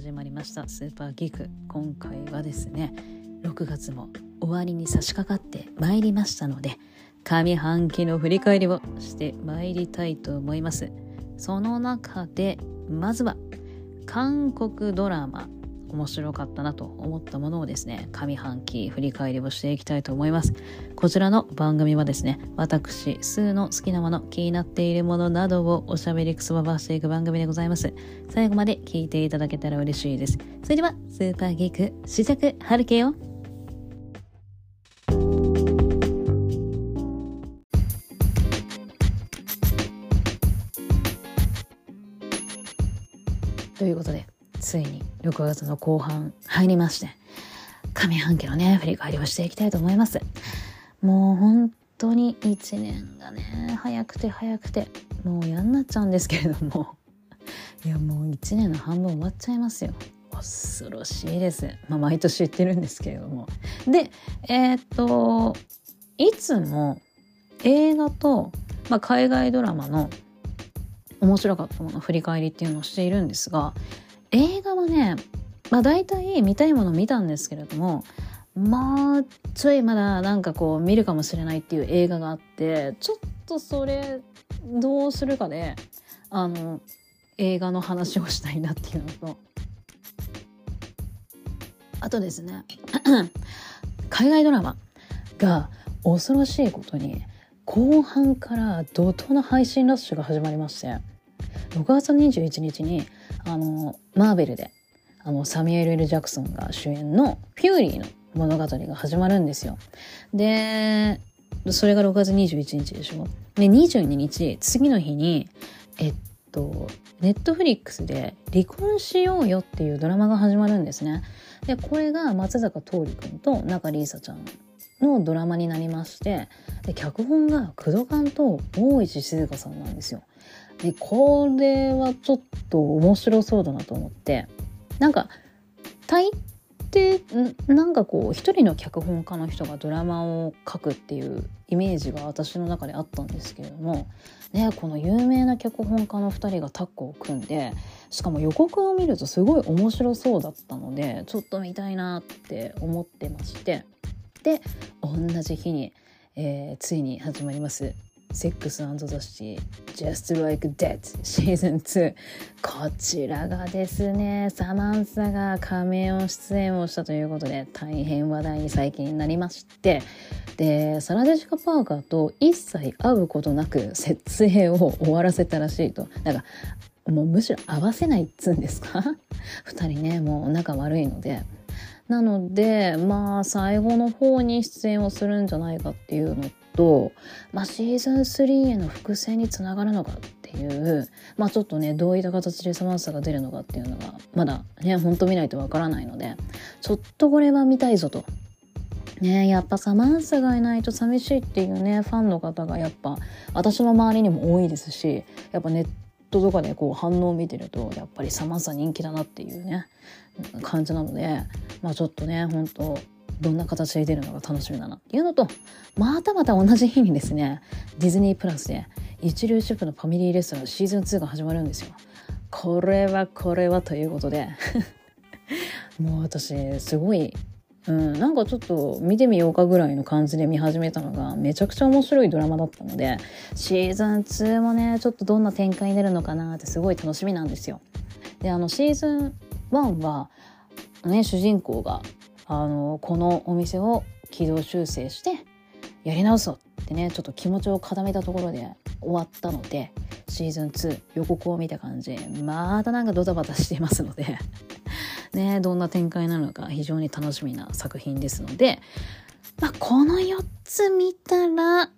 始まりました。スーパーギーク今回はですね6月も終わりに差し掛かってまいりましたので上半期の振り返りをしてまいりたいと思います。その中でまずは韓国ドラマ面白かったなと思ったものをですね上半期振り返りをしていきたいと思います。こちらの番組はですね私スーの好きなもの気になっているものなどをおしゃべりくすばばしていく番組でございます。最後まで聞いていただけたら嬉しいです。それではスーパーギーク試着春けよ6月の後半入りまして上半期のね振り返りをしていきたいと思います。もう本当に1年がね早くて早くてもう嫌になっちゃうんですけれども。いやもう1年の半分終わっちゃいますよ。恐ろしいです。まあ毎年言ってるんですけれども。でえー、っといつも映画と、まあ、海外ドラマの面白かったもの振り返りっていうのをしているんですが映画はねまあ大体見たいもの見たんですけれどもまあちょいまだなんかこう見るかもしれないっていう映画があってちょっとそれどうするかであの映画の話をしたいなっていうのとあとですね 海外ドラマが恐ろしいことに後半から怒涛の配信ラッシュが始まりまして6月21日にあのマーベルであのサミュエル・エル・ジャクソンが主演の「フューリー」の物語が始まるんですよ。でそれが6月21日でしょ。で22日次の日にえっとネットフリックスで「離婚しようよ」っていうドラマが始まるんですね。でこれが松坂桃李君と中里依紗ちゃんのドラマになりましてで脚本が工藤館と大石静香さんなんですよ。でこれはちょっと面白そうだなと思って。なんか大抵なんかこう一人の脚本家の人がドラマを書くっていうイメージが私の中であったんですけれども、ね、この有名な脚本家の2人がタッグを組んでしかも予告を見るとすごい面白そうだったのでちょっと見たいなって思ってまして。で同じ日に、えー、ついに始まりますセックスザ・シティ Just Like That シー。ズン2こちらがですねサマンサが仮面を出演をしたということで大変話題に最近になりまして。でサラ・ジェシカ・パーカーと一切会うことなく設営を終わらせたらしいと。なんかもうむしろ合わせないっつうんですか？2人ねもう仲悪いので。なのでまあ最後の方に出演をするんじゃないかっていうのと、まあ、シーズン3への伏線につながるのかっていうまあちょっとねどういった形でサマンサが出るのかっていうのがまだねほんと見ないとわからないのでちょっとこれは見たいぞと。ねやっぱサマンサがいないと寂しいっていうねファンの方がやっぱ私の周りにも多いですしやっぱネットとかでこう反応を見てるとやっぱりサマンサ人気だなっていうね感じなのでまあちょっとね本当どんな形で出るのが楽しみだなっていうのとまたまた同じ日にですねディズニープラスで一流シェフのファミリーレストランシーズン2が始まるんですよ。これはこれはということで もう私すごいうん、なんかちょっと見てみようかぐらいの感じで見始めたのがめちゃくちゃ面白いドラマだったのでシーズン2もねちょっとどんな展開になるのかなってすごい楽しみなんですよ。であのシーズン1はね主人公があのこのお店を軌道修正してやり直そうってねちょっと気持ちを固めたところで終わったのでシーズン2予告を見た感じまたなんかドタバタしていますので ねどんな展開なのか非常に楽しみな作品ですので、まあ、この4つ見たら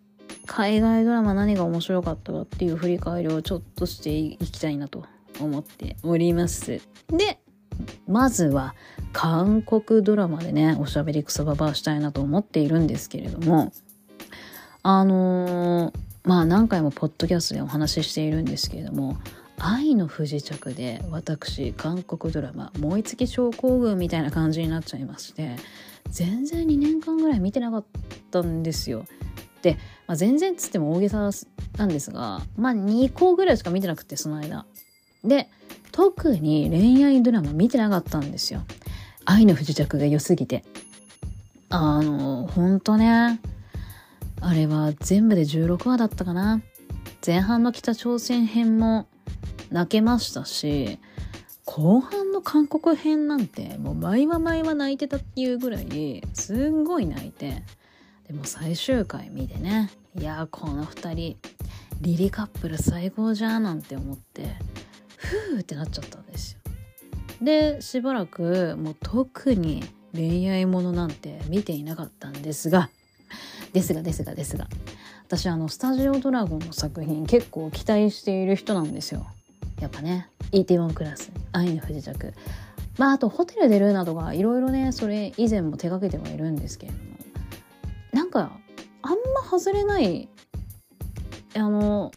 海外ドラマ何が面白かったかっていう振り返りをちょっとしていきたいなと思っております。でまずは韓国ドラマでねおしゃべりクソババアしたいなと思っているんですけれどもあのー、まあ何回もポッドキャストでお話ししているんですけれども「愛の不時着」で私韓国ドラマ「燃え尽き症候群」みたいな感じになっちゃいまして全然2年間ぐらい見てなかったんですよ。で、まあ、全然っつっても大げさなんですがまあ2個ぐらいしか見てなくてその間。で特に恋愛ドラマ見てなかったんですよ愛の不時着が良すぎて。あのほんとね。あれは全部で16話だったかな。前半の北朝鮮編も泣けましたし後半の韓国編なんてもう毎話毎話泣いてたっていうぐらいすんごい泣いて。でも最終回見てね。いやこの2人リリカップル最高じゃんなんて思ってふーってなっちゃったんですよ。でしばらくもう特に恋愛ものなんて見ていなかったんですがですがですがですが私あのスタジオドラゴンの作品結構期待している人なんですよ。やっぱね ET1 クラス愛の不時着。まああとホテルでルーナとかいろいろねそれ以前も手掛けてはいるんですけれども。なんかあんま外れないあの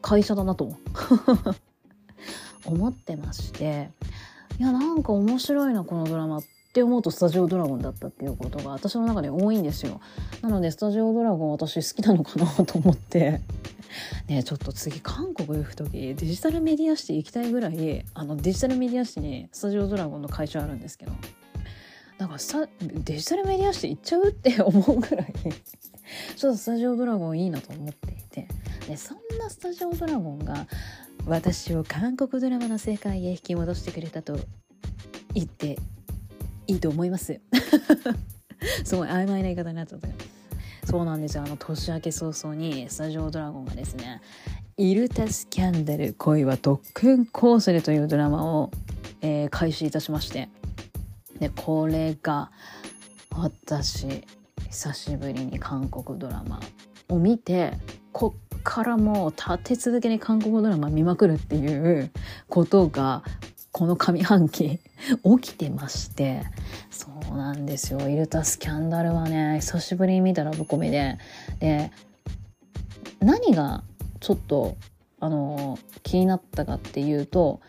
会社だなと。思ってまして。いやなんか面白いなこのドラマ。って思うとスタジオドラゴンだったっていうことが私の中で多いんですよ。なのでスタジオドラゴン私好きなのかなと思って。ねちょっと次韓国行く時デジタルメディアシティ行きたいぐらいあのデジタルメディアシティにスタジオドラゴンの会社あるんですけど。だかさデジタルメディアシティ行っちゃうって思うぐらい。ちょっとスタジオドラゴンいいなと思っていて。でそんなスタジオドラゴンが私を韓国ドラマの世界へ引き戻してくれたと言っていいと思います。すごい曖昧な言い方になっちゃった。そうなんですよ。あの年明け早々にスタジオドラゴンがですね「イルタスキャンダル恋は特訓コースで」というドラマを、えー、開始いたしまして。でこれが私久しぶりに韓国ドラマを見てこっからもう立て続けに韓国ドラマ見まくるっていうことがこの上半期起きてましてそうなんですよイルタスキャンダルはね久しぶりに見たラブコメでで何がちょっとあの気になったかっていうと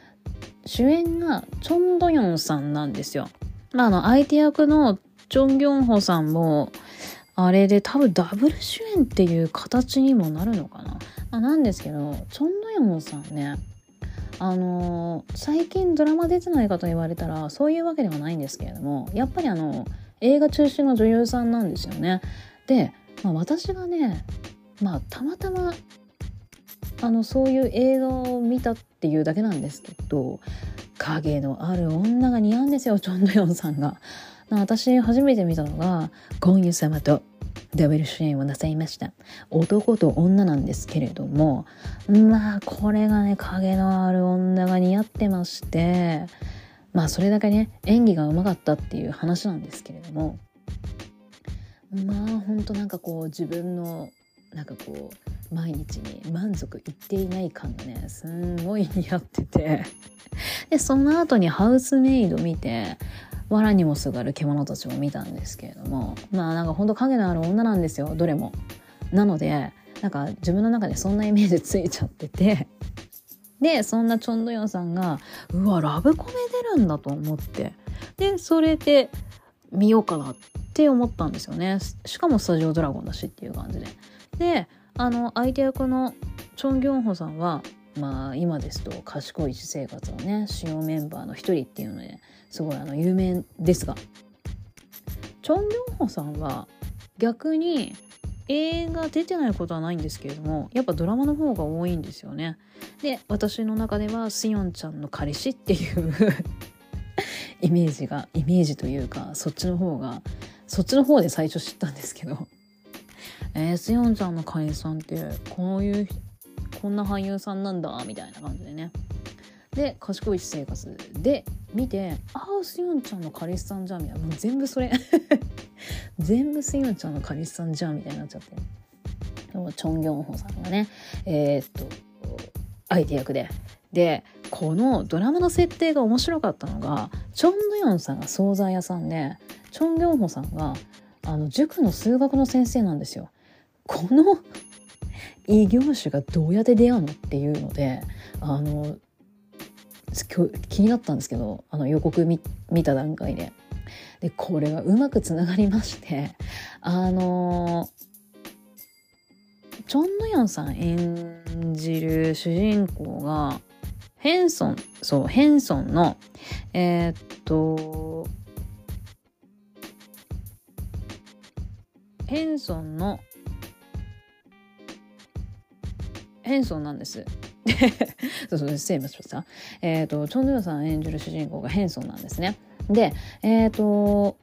主演がチョン・ドヨンさんなんですよ。まあ、あの相手役のチョン・ギョンホさんもあれで多分ダブル主演っていう形にもなるのかな。まあ、なんですけどチョン・ドヨンさんねあのー、最近ドラマ出てないかと言われたらそういうわけではないんですけれどもやっぱりあの映画中心の女優さんなんですよね。で、まあ、私がねまあたまたまあのそういう映画を見たっていうだけなんですけど影のある女が似合うんですよチョン・ドヨンさんが。私初めて見たのが「ゴンユ様とダブル主演をなさいました男と女なんですけれどもまあこれがね影のある女が似合ってましてまあそれだけね演技がうまかったっていう話なんですけれどもまあほんとなんかこう自分のなんかこう毎日に満足いっていない感がねすんごい似合ってて。でその後にハウスメイド見て藁にもすがる獣たちも見たんですけれどもまあなんかほんと影のある女なんですよどれも。なのでなんか自分の中でそんなイメージついちゃってて。でそんなチョンドヨンさんがうわラブコメ出るんだと思って。でそれで見ようかなって思ったんですよね。しかもスタジオドラゴンだしっていう感じで。であの相手役のチョン・ギョンホさんはまあ今ですと賢い私生活のね主要メンバーの一人っていうのですごいあの有名ですがチョン・ギョンホさんは逆に映画出てないことはないんですけれどもやっぱドラマの方が多いんですよね。で私の中ではスヨンちゃんの彼氏っていうイメージがイメージというかそっちの方がそっちの方で最初知ったんですけどえー、スヨンちゃんの彼氏さんってこういうこんな俳優さんなんだみたいな感じでね。で賢い私生活で見てああスヨンちゃんの彼氏さんじゃんみたいな。もう全部それ。全部スヨンちゃんの彼氏さんじゃんみたいになっちゃって。でもチョン・ギョンホさんがねえー、っと相手役で。でこのドラマの設定が面白かったのがチョン・ドヨンさんが惣菜屋さんでチョン・ギョンホさんがあの塾の数学の先生なんですよ。この異業種がどうやって出会うのっていうのであの気になったんですけどあの予告見た段階で。でこれがうまくつながりましてあのチョン・ヌヨンさん演じる主人公がヘンソン、そう、ヘンソンの、えー、っと、ヘンソンの、ヘンソンなんです。そうそう、セーブしました。えっ、と、チョン・ドゥさん演じる主人公がヘンソンなんですね。で、えっ、と、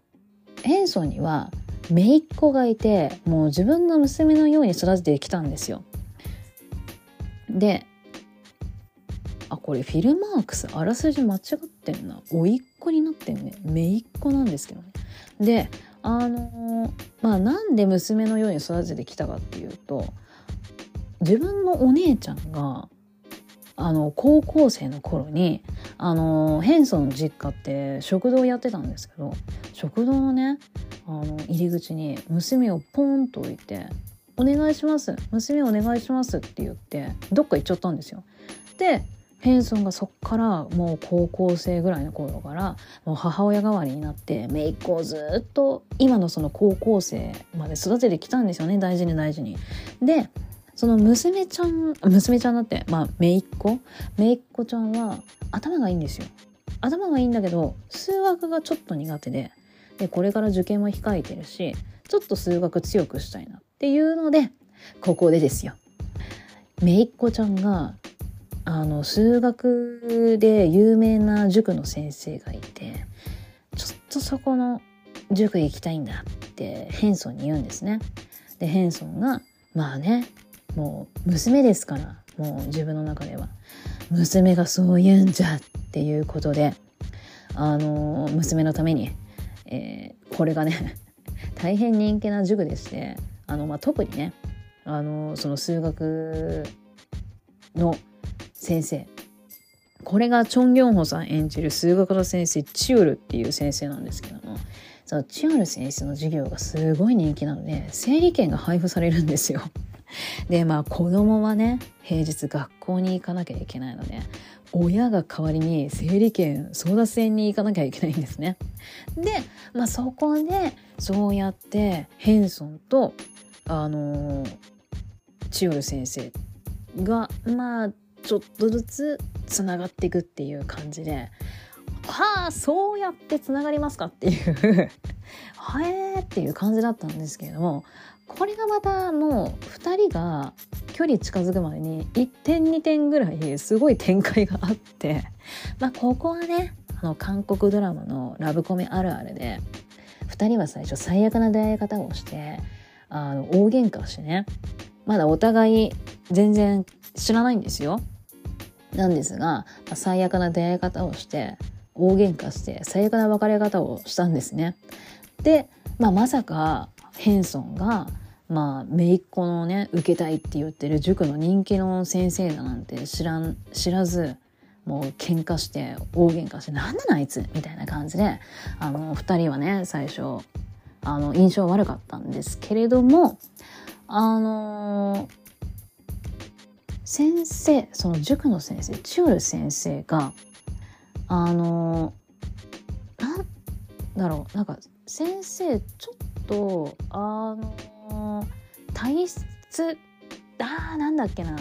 ヘンソンには、姪っ子がいて、もう自分の娘のように育ててきたんですよ。で、あこれフィルマークスあらすじ間違ってんな甥っ子になってんね姪っ子なんですけどねであの、まあなんで娘のように育ててきたかっていうと自分のお姉ちゃんがあの高校生の頃にあのヘンソンの実家って食堂やってたんですけど食堂のねあの入り口に娘をポンと置いて「お願いします娘お願いします」って言ってどっか行っちゃったんですよ。でヘンソンがそっからもう高校生ぐらいの頃からもう母親代わりになって姪っ子をずっと今のその高校生まで育ててきたんですよね大事に大事に。でその娘ちゃん娘ちゃんだってまあ姪っ子？姪っ子ちゃんは頭がいいんですよ。頭がいいんだけど数学がちょっと苦手ででこれから受験も控えてるしちょっと数学強くしたいなっていうのでここでですよ。姪っ子ちゃんがあの数学で有名な塾の先生がいてちょっとそこの塾行きたいんだってヘンソンに言うんですね。でヘンソンがまあねもう娘ですからもう自分の中では娘がそう言うんじゃっていうことであの娘のために、えー、これがね 大変人気な塾でしてあの、まあ、特にねあのその数学の先生これがチョン・ギョンホさん演じる数学の先生チュールっていう先生なんですけどもそのチュール先生の授業がすごい人気なので整理券が配布されるんですよ。でまあ子供はね平日学校に行かなきゃいけないので親が代わりに整理券争奪戦に行かなきゃいけないんですね。で、まあ、そこでそうやってヘンソンとあのー、チュール先生がまあちょっとずつつながっていくっていう感じではあそうやってつながりますかっていう はえーっていう感じだったんですけれどもこれがまたもう2人が距離近づくまでに1点2点ぐらいすごい展開があって まあここはねあの韓国ドラマのラブコメあるあるで2人は最初最悪な出会い方をしてあの大喧嘩してねまだお互い全然知らないんですよなんですが、最悪な出会い方をして大喧嘩して最悪な別れ方をしたんですね。で、まあ、まさかヘンソンがまあ姪っ子のね受けたいって言ってる塾の人気の先生だなんて知らん知らずもう喧嘩して大喧嘩して「何なのあいつ」みたいな感じであの2人はね最初あの印象悪かったんですけれどもあの先生その塾の先生チュール先生があのなんだろうなんか先生ちょっとあの体質あーなんだっけな。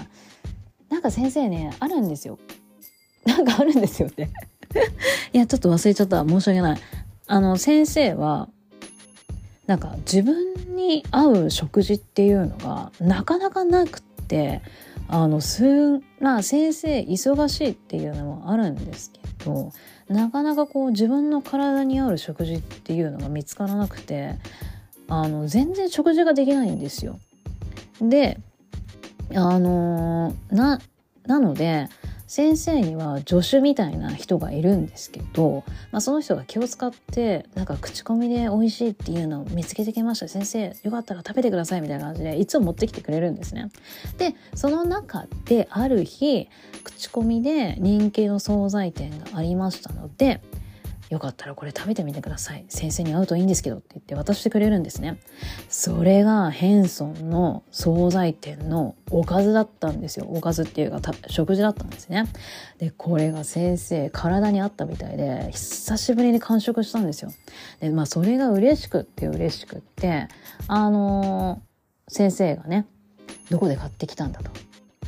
なんか先生ねあるんですよ。なんかあるんですよって。いやちょっと忘れちゃった。申し訳ない。あの先生はなんか自分に合う食事っていうのがなかなかなくってあのすまあ先生忙しいっていうのもあるんですけどなかなかこう自分の体に合う食事っていうのが見つからなくてあの全然食事ができないんですよ。であのななので先生には助手みたいな人がいるんですけど、まあ、その人が気を使ってなんか口コミで美味しいっていうのを見つけてきました先生よかったら食べてくださいみたいな感じでいつも持ってきてくれるんですね。でその中である日口コミで人気の惣菜店がありましたのでよかったらこれ食べてみてください。先生に会うといいんですけどって言って渡してくれるんですね。それがヘンソンの惣菜店のおかずだったんですよ。おかずっていうか食事だったんですね。でこれが先生体に合ったみたいで久しぶりに完食したんですよ。でまあそれが嬉しくって嬉しくってあのー、先生がねどこで買ってきたんだと。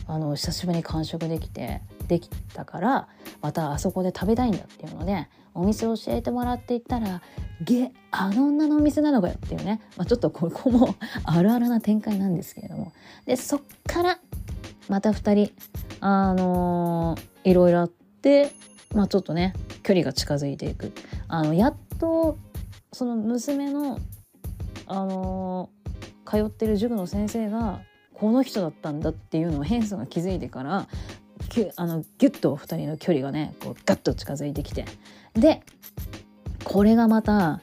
あの久しぶりに完食できてできたからまたあそこで食べたいんだっていうのでお店を教えてもらっていったら「げあの女のお店なのかよ」っていうね、まあ、ちょっとこ こも あるあるな展開なんですけれども。でそっからまた2人あのー、いろいろあってまあちょっとね距離が近づいていく。あのやっとその娘のあのー、通ってる塾の先生がこの人だったんだっていうのをヘンソンが気づいてからあのギュッと2人の距離がねこうガッと近づいてきて。でこれがまた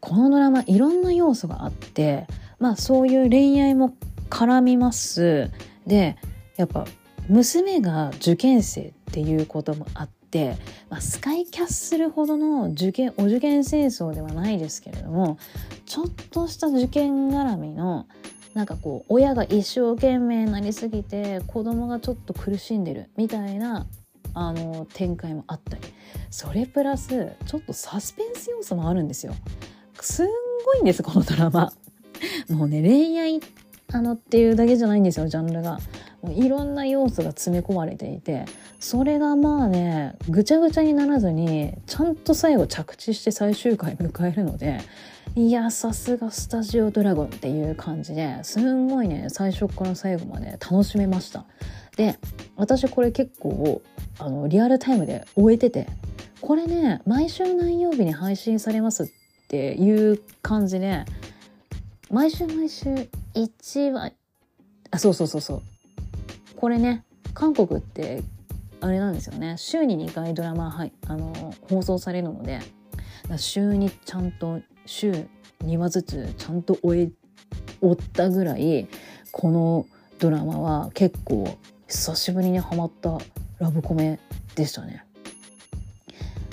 このドラマいろんな要素があってまあそういう恋愛も絡みます。でやっぱ娘が受験生っていうこともあって、まあ、スカイキャッスルほどの受験お受験戦争ではないですけれどもちょっとした受験絡みのなんかこう親が一生懸命なりすぎて子供がちょっと苦しんでるみたいなあの展開もあったりそれプラスちょっとサスペンス要素もあるんですよ。すんごいんですこのドラマ。もうね恋愛あのっていうだけじゃないんですよジャンルが。もういろんな要素が詰め込まれていてそれがまあねぐちゃぐちゃにならずにちゃんと最後着地して最終回迎えるのでいやさすがスタジオドラゴンっていう感じですんごいね最初から最後まで楽しめました。で私これ結構あのリアルタイムで終えててこれね毎週何曜日に配信されますっていう感じで毎週毎週1話あそうそうそうそう。これね韓国ってあれなんですよね。週に2回ドラマ、はい、あの放送されるので週にちゃんと週2話ずつちゃんと終え終ったぐらいこのドラマは結構久しぶりにハマったラブコメでしたね。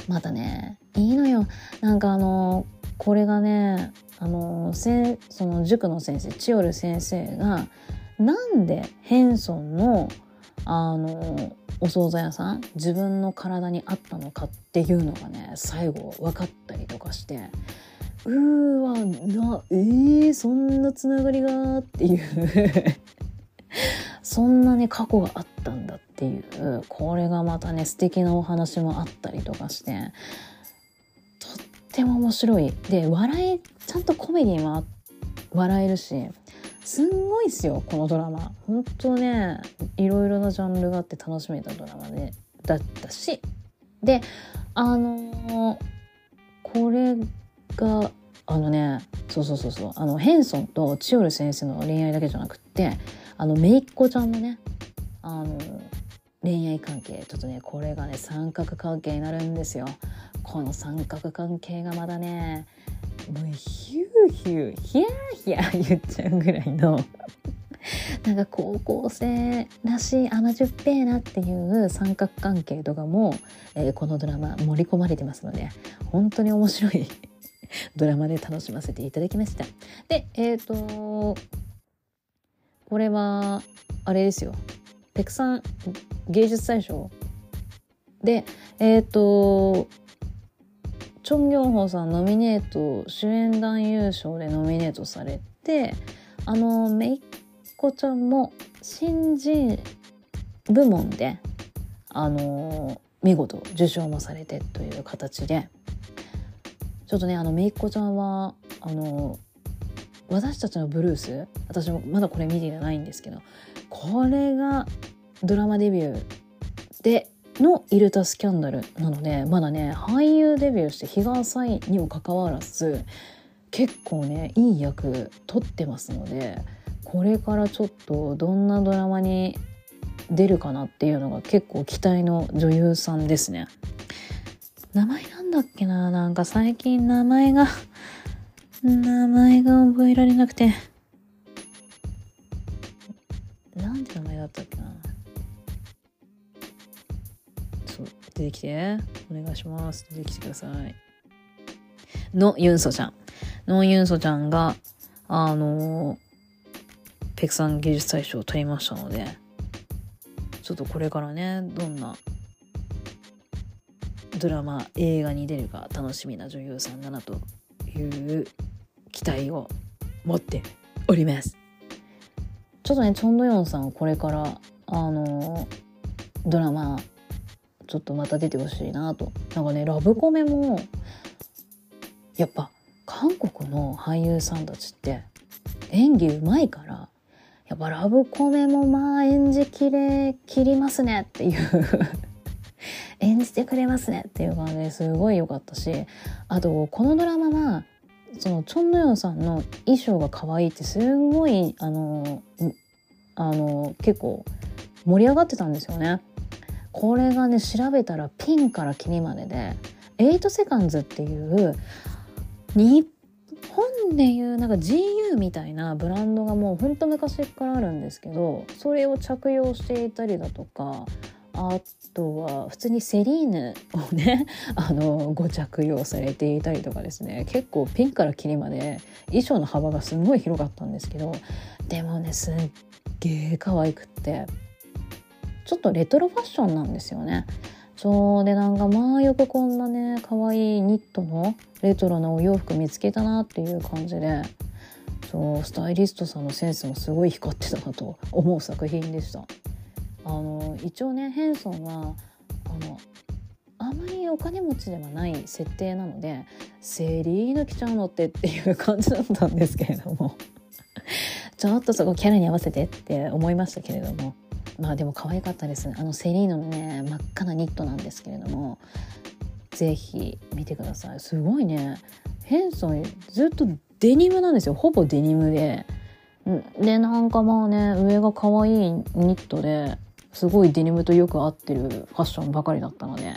またねいいのよなんかあのこれがねあのせその塾の先生千代先生がなんでヘンソンのあのお惣菜屋さん自分の体に合ったのかっていうのがね最後分かったりとかしてうーわなえー、そんなつながりがっていうそんなね過去があったんだっていうこれがまたね素敵なお話もあったりとかしてとっても面白い。で笑いちゃんとコメディもあ笑えるしすんごいっすよこのドラマ。本当ねいろいろなジャンルがあって楽しめたドラマでだったし。であのー、これがあのねそうそうそうそうあのヘンソンとチオル先生の恋愛だけじゃなくってあの姪っ子ちゃんのねあの恋愛関係ちょっとねこれがね三角関係になるんですよこの三角関係がまだねもうヒューヒューヒャーヒャー言っちゃうぐらいのなんか高校生らしい甘じょっぺーなっていう三角関係とかも、えー、このドラマ盛り込まれてますので本当に面白いドラマで楽しませていただきました。でえっ、ー、とこれはあれですよ。ペクさん芸術大賞。でえっ、ー、とチョン・ギョンホさんノミネート主演男優賞でノミネートされてあのめいっ子ちゃんも新人部門であの見事受賞もされてという形でちょっとねあのめいっ子ちゃんはあの私たちのブルース私もまだこれ見てないんですけどこれがドラマデビューでのイルタスキャンダルなのでまだね俳優デビューして日が浅いにもかかわらず結構ねいい役取ってますのでこれからちょっとどんなドラマに出るかなっていうのが結構期待の女優さんですね。名前なんだっけななんか最近名前が名前が覚えられなくて。なんて名前だったっけなそう出てきて。お願いします。出てきてください。のユンソちゃん。のユンソちゃんが、あのペクさん芸術大賞を取りましたので、ちょっとこれからね、どんなドラマ、映画に出るか楽しみな女優さんだなという期待を持っております。ちょっとね、チョンドヨンさんこれから、あのドラマちょっとまた出てほしいなとなんかねラブコメもやっぱ韓国の俳優さんたちって演技うまいからやっぱラブコメもまあ演じきれきりますねっていう 演じてくれますねっていう感じですごい良かったしあとこのドラマはそのチョン・ノヨンさんの衣装が可愛いってすごいあのあの結構盛り上がってたんですよね。これがね調べたらピンからキリまでで8セカンズっていう日本でいうなんか GU みたいなブランドがもうほんと昔からあるんですけどそれを着用していたりだとかあとは普通にセリーヌをね あのご着用されていたりとかですね結構ピンからキリまで衣装の幅がすごい広かったんですけどでもねすっげえ可愛くってちょっとレトロファッションなんですよね。そうでなんかまあよくこんなね可愛いニットのレトロなお洋服見つけたなっていう感じでそうスタイリストさんのセンスもすごい光ってたなと思う作品でした。あの一応ねヘンソンはあのあまりお金持ちではない設定なのでセリーヌ着ちゃうのってっていう感じだったんですけれども。ちょっとそこキャラに合わせてって思いましたけれども。まあでも可愛かったですね。あのセリーヌのね真っ赤なニットなんですけれども。是非見てください。すごいね。ヘンソンずっとデニムなんですよ。ほぼデニムで。でなんかまあね上が可愛いニットで。すごいデニムとよく合ってるファッションばかりだったので。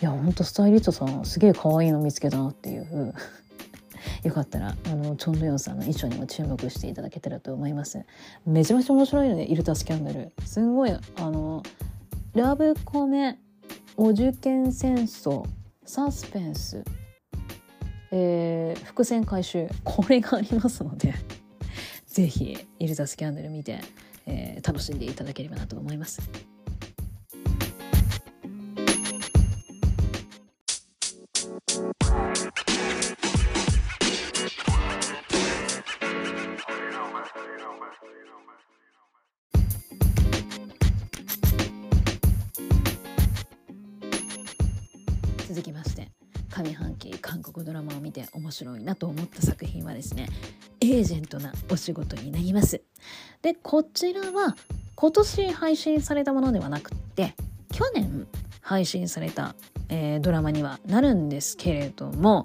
いやほんとスタイリストさんすげえ可愛いの見つけたなっていう。よかったらあのチョン・ドヨンさんの衣装にも注目していただけたらと思います。めちゃめちゃ面白いのでイルタスキャンダル。すんごいあのラブコメお受験戦争サスペンス、えー、伏線回収。これがありますので 是非イルタスキャンダル見てえー、楽しんでいただければなと思います。続きまして上半期韓国ドラマを見て面白いなと思った作品はですねエージェントなお仕事になります。でこちらは今年配信されたものではなくって去年配信された、えー、ドラマにはなるんですけれども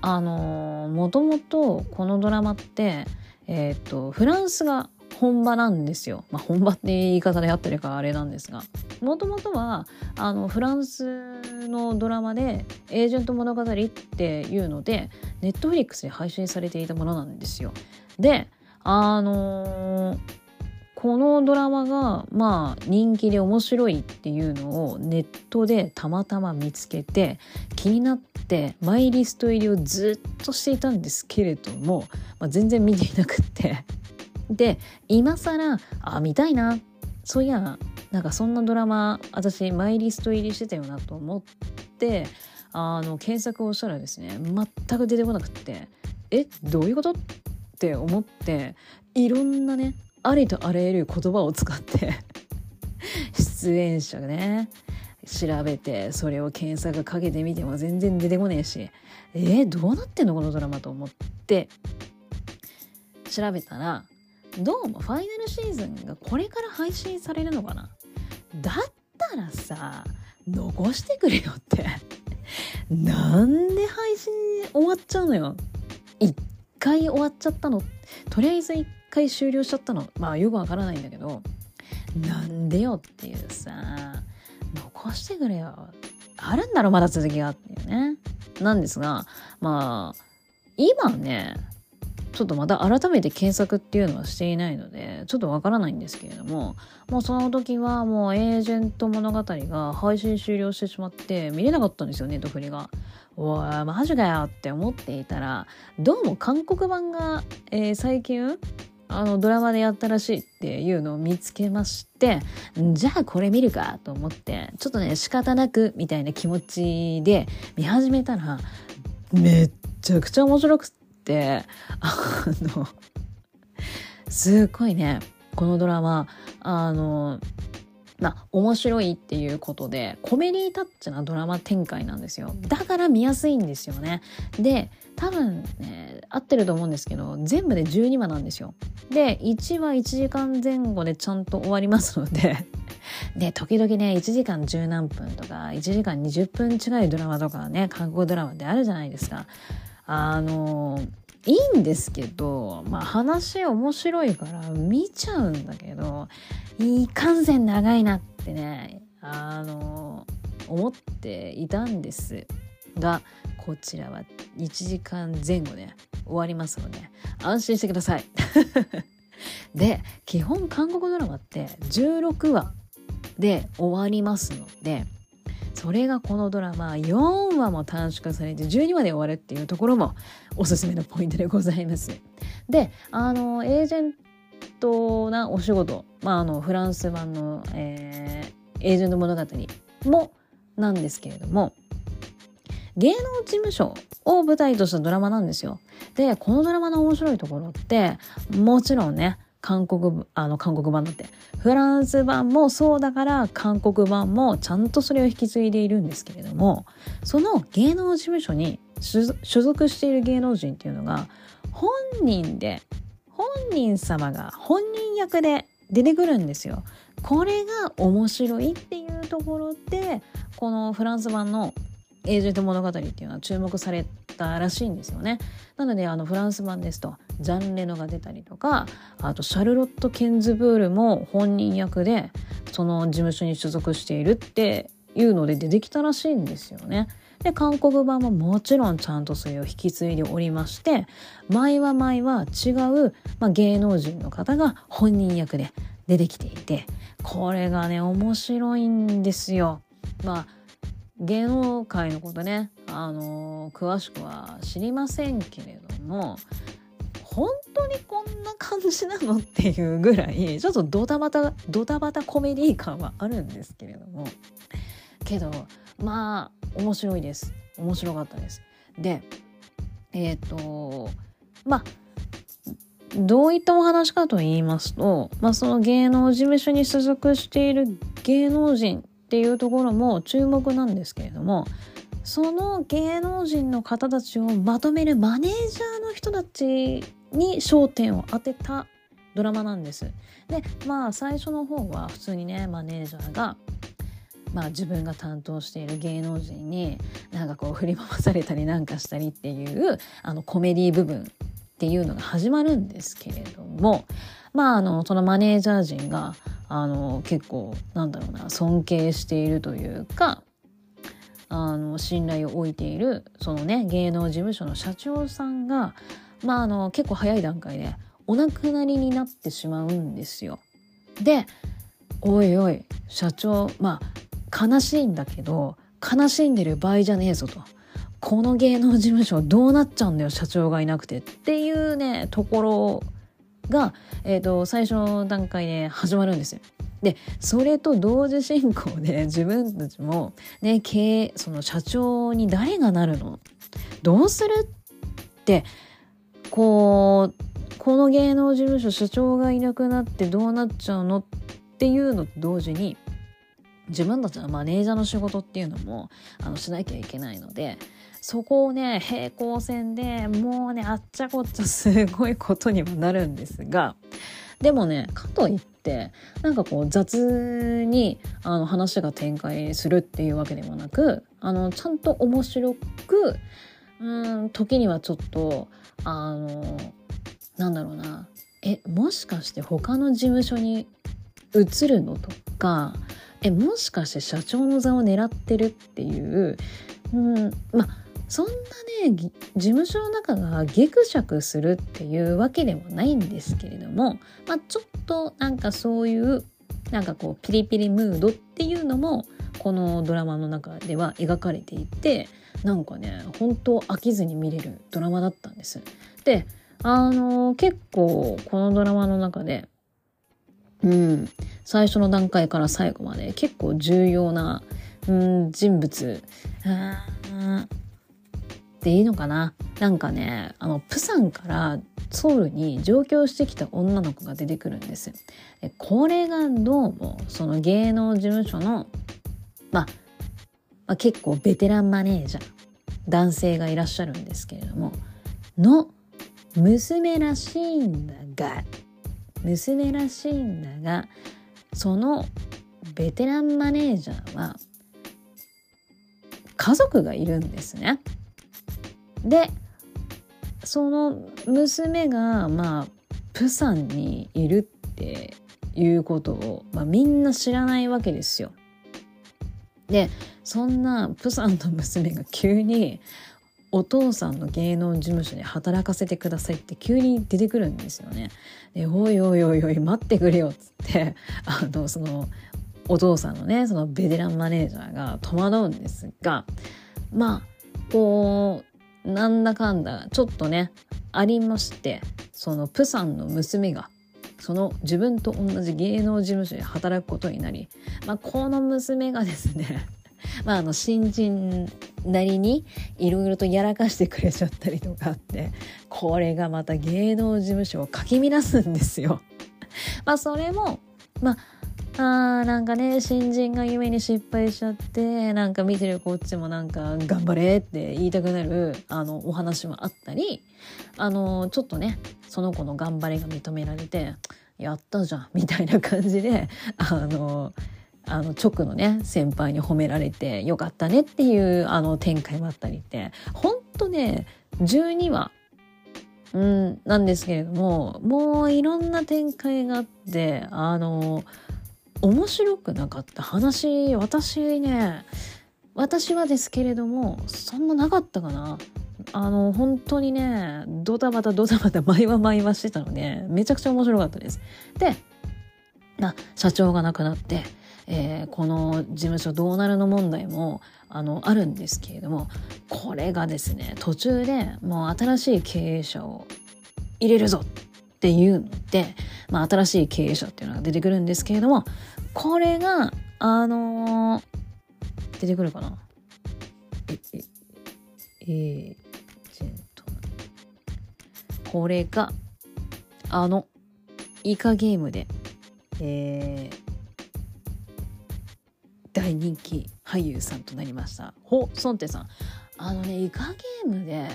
あのー、もともとこのドラマってえっ、とフランスが本場なんですよ。まあ、本場って言い方であってるかあれなんですがもともとはあのフランスのドラマで「エージェント物語」っていうのでネットフリックスで配信されていたものなんですよ。であのー、このドラマがまあ人気で面白いっていうのをネットでたまたま見つけて気になってマイリスト入りをずっとしていたんですけれども、まあ、全然見ていなくってで今更あ見たいな。そういやなんかそんなドラマ私マイリスト入りしてたよなと思ってあの検索をしたらですね全く出てこなくってえどういうことって思っていろんなねありとあらゆる言葉を使って出演者がね調べてそれを検索かけてみても全然出てこねえしえー、どうなってんのこのドラマと思って調べたらどうもファイナルシーズンがこれから配信されるのかな？だったらさ残してくれよって。なんで配信終わっちゃうのよ？一回終わっちゃったの？とりあえず一回終了しちゃったの？まあよくわからないんだけど。なんでよっていうさ残してくれよ。あるんだろまだ続きがっていうね。なんですがまあ今ねちょっとまた改めて検索っていうのはしていないのでちょっとわからないんですけれどももうその時はもうエージェント物語が配信終了してしまって見れなかったんですよネットフリが。おいマジかよって思っていたらどうも韓国版が、えー、最近あのドラマでやったらしいっていうのを見つけましてじゃあこれ見るかと思ってちょっとね仕方なくみたいな気持ちで見始めたらめっちゃくちゃ面白くてあのすっごいねこのドラマあのまあ、面白いっていうことで、コメディタッチなドラマ展開なんですよ。だから見やすいんですよね。で、多分ね、合ってると思うんですけど、全部で12話なんですよ。で、1話1時間前後でちゃんと終わりますのでで、時々ね、1時間10何分とか、1時間20分近いドラマとかね、韓国ドラマってあるじゃないですか。あの、いいんですけど、まあ話面白いから見ちゃうんだけど、いかんせん長いなってねあの思っていたんです。がこちらは1時間前後で終わりますので安心してください。で基本韓国ドラマって16話で終わりますのでそれがこのドラマ4話も短縮されて12話で終わるっていうところもおすすめのポイントでございます。であのエージェントなお仕事、まあ、あのフランス版の、えー、エージェント物語もなんですけれども芸能事務所を舞台としたドラマなんですよ。でこのドラマの面白いところってもちろんね韓国あの韓国版だってフランス版もそうだから韓国版もちゃんとそれを引き継いでいるんですけれどもその芸能事務所に所属している芸能人っていうのが本人で本人様が本人役で出てくるんですよ。これが面白いっていうところでこのフランス版のエージェント物語っていうのは注目されたらしいんですよね。なのであのフランス版ですとジャン・レノが出たりとかあとシャルロット・ケンズブールも本人役でその事務所に所属しているっていうので出てきたらしいんですよね。で韓国版ももちろんちゃんとそれを引き継いでおりまして毎は毎は違う、まあ、芸能人の方が本人役で出てきていてこれがね面白いんですよ。まあ芸能界のことね、あのー、詳しくは知りませんけれども本当にこんな感じなのっていうぐらい ちょっとドタバタドタバタコメディ感はあるんですけれども。けどまあ面白いです。面白かったです。でえっ、ー、とまあどういったお話かと言いますと、まあ、その芸能事務所に所属している芸能人っていうところも注目なんですけれどもその芸能人の方たちをまとめるマネージャーの人たちに焦点を当てたドラマなんです。でまあ最初の方は普通にねマネージャーがまあ、自分が担当している芸能人になんかこう振り回されたりなんかしたりっていうあのコメディ部分っていうのが始まるんですけれどもまああのそのマネージャー陣があの結構なんだろうな尊敬しているというかあの信頼を置いているそのね芸能事務所の社長さんがまああの結構早い段階でお亡くなりになってしまうんですよ。でおいおい社長まあ悲しいんだけど悲しんでる場合じゃねえぞと。この芸能事務所どうなっちゃうんだよ社長がいなくてっていうねところが、えーと、最初の段階で始まるんですよ。でそれと同時進行で 自分たちもね経営その社長に誰がなるの？どうする？ってこうこの芸能事務所社長がいなくなってどうなっちゃうのっていうのと同時に自分たちのマネージャーの仕事っていうのもあのしなきゃいけないのでそこをね平行線でもうねあっちゃこっちゃすごいことにもなるんですがでもねかといってなんかこう雑にあの話が展開するっていうわけでもなくあのちゃんと面白くうん時にはちょっとあのなんだろうな。えもしかして他の事務所に移るのとかえもしかして社長の座を狙ってるっていう、うん、まあそんなね事務所の中がギクシャクするっていうわけでもないんですけれども、まあ、ちょっとなんかそういうなんかこうピリピリムードっていうのもこのドラマの中では描かれていてなんかね本当飽きずに見れるドラマだったんです。であの結構このドラマの中でうん、最初の段階から最後まで結構重要な、うん、人物、ていいのかななんかねあのプサンからソウルに上京してきた女の子が出てくるんですでこれがどうもその芸能事務所の、まあ、まあ結構ベテランマネージャー男性がいらっしゃるんですけれどもの娘らしいんだが娘らしいんだがそのベテランマネージャーは家族がいるんですね。でその娘がまあプサンにいるっていうことを、まあ、みんな知らないわけですよ。でそんなプサンの娘が急にお父さんの芸能事務所で働かせてくださいって急に出てくるんですよね。でおいおいおいおい待ってくれよっつってあのそのお父さんのねそのベテランマネージャーが戸惑うんですがまあこうなんだかんだちょっとねありましてそのプサンの娘がその自分と同じ芸能事務所で働くことになり、まあ、この娘がですねまあ、あの新人なりにいろいろとやらかしてくれちゃったりとかあってこれがまた芸能事務所をかき乱すんですよ。まあそれもまああなんかね新人が夢に失敗しちゃってなんか見てるこっちもなんか頑張れって言いたくなるあのお話もあったりあのちょっとねその子の頑張りが認められてやったじゃんみたいな感じであのあの直のね先輩に褒められてよかったねっていうあの展開もあったりってほんとね12話うん、なんですけれどももういろんな展開があってあの面白くなかった話私ね私はですけれどもそんななかったかなあの本当にねドタバタドタバタ毎話毎話してたのでめちゃくちゃ面白かったです。でな社長が亡くなって、えー、この事務所どうなるの問題もあのあるんですけれどもこれがですね途中でもう新しい経営者を入れるぞっていうので、まあ、新しい経営者っていうのが出てくるんですけれどもこれがあのー、出てくるかな？えええー、ジェントこれがあのイカゲームでえー、大人気俳優さんとなりました。ホ・ソンテさん。あのねイカゲームで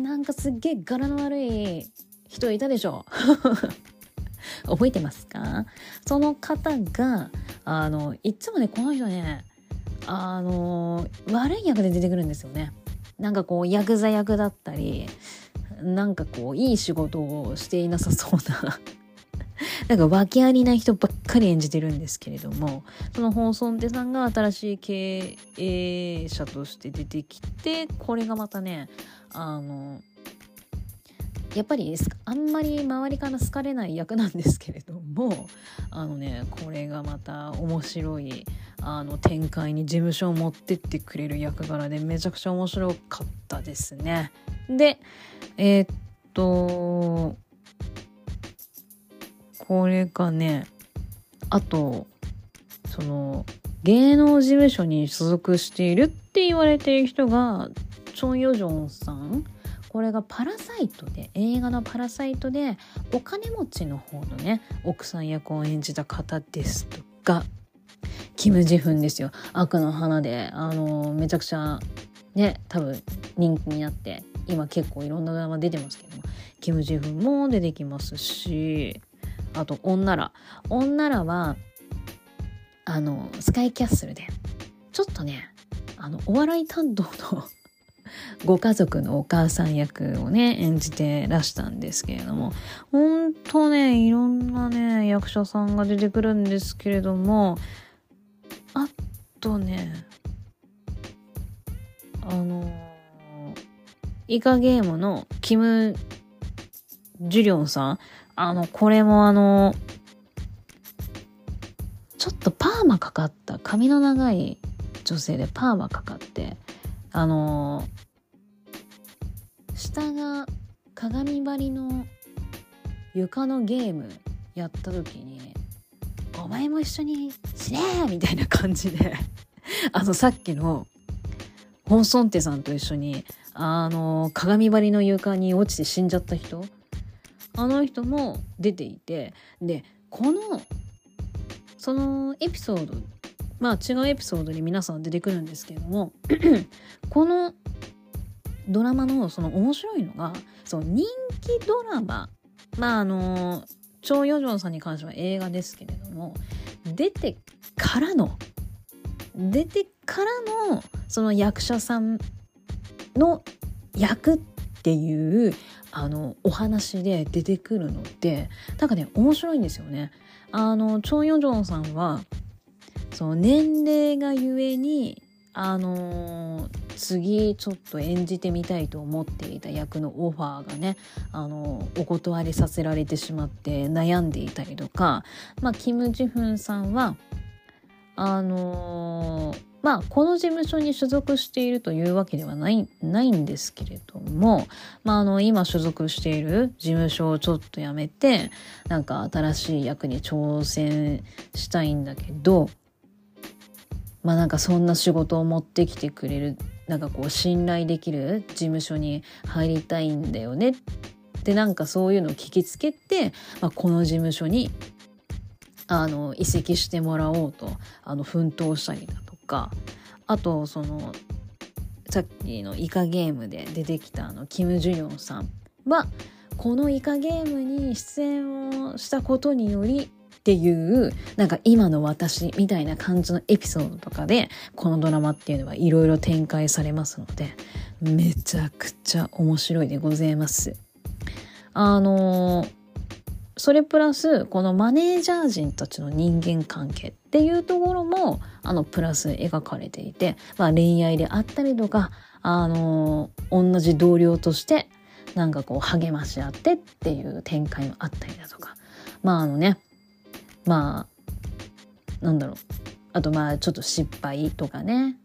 なんかすっげえ柄の悪い人いたでしょ。覚えてますか？その方があのいつもねこの人ねあの悪い役で出てくるんですよね。なんかこうヤクザ役だったりなんかこういい仕事をしていなさそうななんか訳ありな人ばっかり演じてるんですけれどもそのホーソンテさんが新しい経営者として出てきてこれがまたねあのやっぱりあんまり周りから好かれない役なんですけれどもあのねこれがまた面白いあの展開に事務所を持ってってくれる役柄でめちゃくちゃ面白かったですね。でえー、っとこれがねあとその芸能事務所に所属しているって言われている人がチョン・ヨジョンさん。これがパラサイトで映画のパラサイトでお金持ちの方のね奥さん役を演じた方ですとかキム・ジフンですよ。悪の花であのめちゃくちゃね多分人気になって今結構いろんなドラマ出てますけどもキム・ジフンも出てきますしあと女ら。女らはあのスカイキャッスルでちょっとねあのお笑い担当の ご家族のお母さん役をね、演じてらしたんですけれども、ほんとね、いろんなね、役者さんが出てくるんですけれども、あとね、あのイカゲームのキム・ジュリョンさん、あの、これもあの、ちょっとパーマかかった髪の長い女性でパーマかかってあの下が鏡張りの床のゲームやった時に「お前も一緒に死ねー!」みたいな感じで あのさっきのホン・ソンテさんと一緒にあの鏡張りの床に落ちて死んじゃった人あの人も出ていてでこのそのエピソードまあ違うエピソードに皆さん出てくるんですけれども このドラマのその面白いのがその人気ドラマまああのチョウ・ヨジョンさんに関しては映画ですけれども出てからの出てからのその役者さんの役っていうあのお話で出てくるのってなんかね面白いんですよね。あのチョン・ヨジョンさんはその年齢がゆえにあの、次ちょっと演じてみたいと思っていた役のオファーがね、あの、お断りさせられてしまって悩んでいたりとか、まあ、キム・ジフンさんはあのーまあ、この事務所に所属しているというわけではないないんですけれども、まあ、あの今所属している事務所をちょっと辞めてなんか新しい役に挑戦したいんだけどまあなんかそんな仕事を持ってきてくれるなんかこう信頼できる事務所に入りたいんだよね。ってなんかそういうのを聞きつけて、まあ、この事務所にあの移籍してもらおうとあの奮闘したりだとかあとそのさっきのイカゲームで出てきたあのキム・ジュヨンさんはこのイカゲームに出演をしたことによりっていうなんか今の私みたいな感じのエピソードとかでこのドラマっていうのはいろいろ展開されますのでめちゃくちゃ面白いでございます。あのそれプラスこのマネージャー陣たちの人間関係っっていうところもあのプラス描かれていて、まあ、恋愛であったりとかあの同じ同僚としてなんかこう励まし合ってっていう展開もあったりだとか。まああのねまあなんだろう。あとまあちょっと失敗とかね。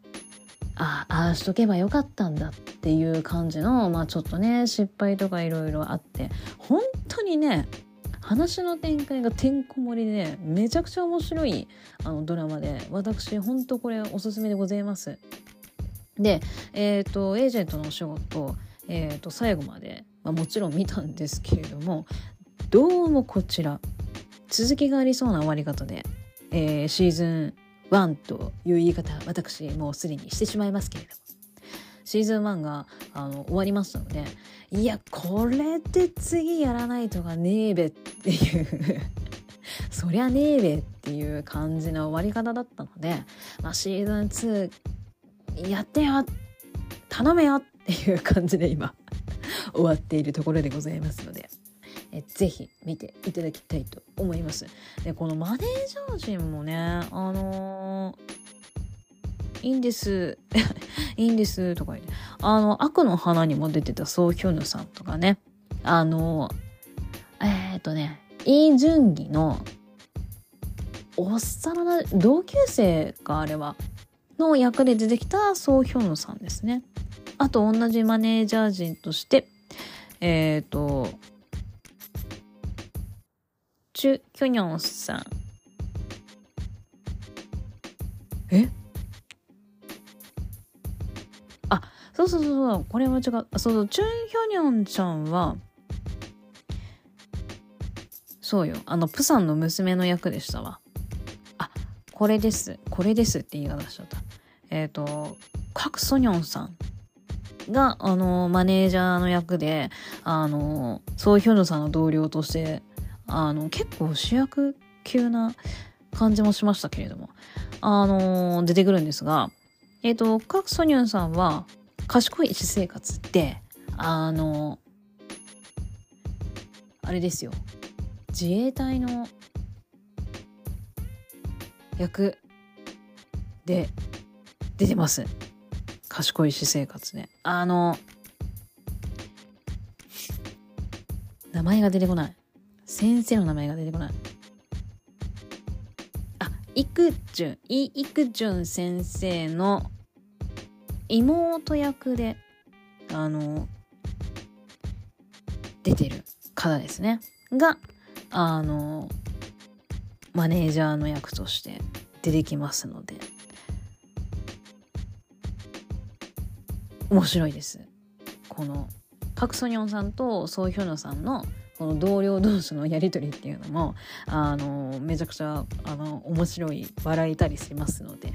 ああああしとけばよかったんだっていう感じのまあちょっとね失敗とかいろいろあって本当にね話の展開がてんこ盛りでめちゃくちゃ面白いあのドラマで私ほんとこれおすすめでございます。で、えっ、ー、とエージェントのお仕事、えー、と最後まで、まあ、もちろん見たんですけれどもどうもこちら続きがありそうな終わり方で、えー、シーズン1という言い方私もうすでにしてしまいますけれどもシーズン1があの終わりましたのでいやこれで次やらないとかねえべっていう そりゃねえべっていう感じの終わり方だったので、まあ、シーズン2やってよ頼めよっていう感じで今 終わっているところでございますので。えぜひ見ていただきたいと思います。でこのマネージャー陣もねあのー、いいんです。いいんです。とか言って。あの悪の花にも出てたソーヒョヌさんとかね。あのえっ、とねイ・ジュンギのおっさらな同級生かあれは。の役で出てきたソーヒョヌさんですね。あと同じマネージャー陣としてえっ、ー、とチュ・キョニョンさん。え？そうそうそうこれは違う。そうそう。チュン・ヒョニョンちゃんはそうよ。あのプサンの娘の役でしたわ。あこれです。これですって言い方しちゃった。えっ、ー、とカク・ソニョンさんがあのマネージャーの役であのソーヒョヌさんの同僚としてあの結構主役級な感じもしましたけれどもあの出てくるんですがえっ、ー、とカク・ソニョンさんは賢い私生活ってあのあれですよ。自衛隊の役で出てます。賢い私生活ね。あの名前が出てこない。先生の名前が出てこない。あイクジュン。イ・イクジュン先生の妹役であの出てる方ですね。があのマネージャーの役として出てきますので。面白いです。このパク・ソニョンさんとソーヒョノさんのこの同僚同士のやり取りっていうのもあのめちゃくちゃあの面白い笑えたりしますので。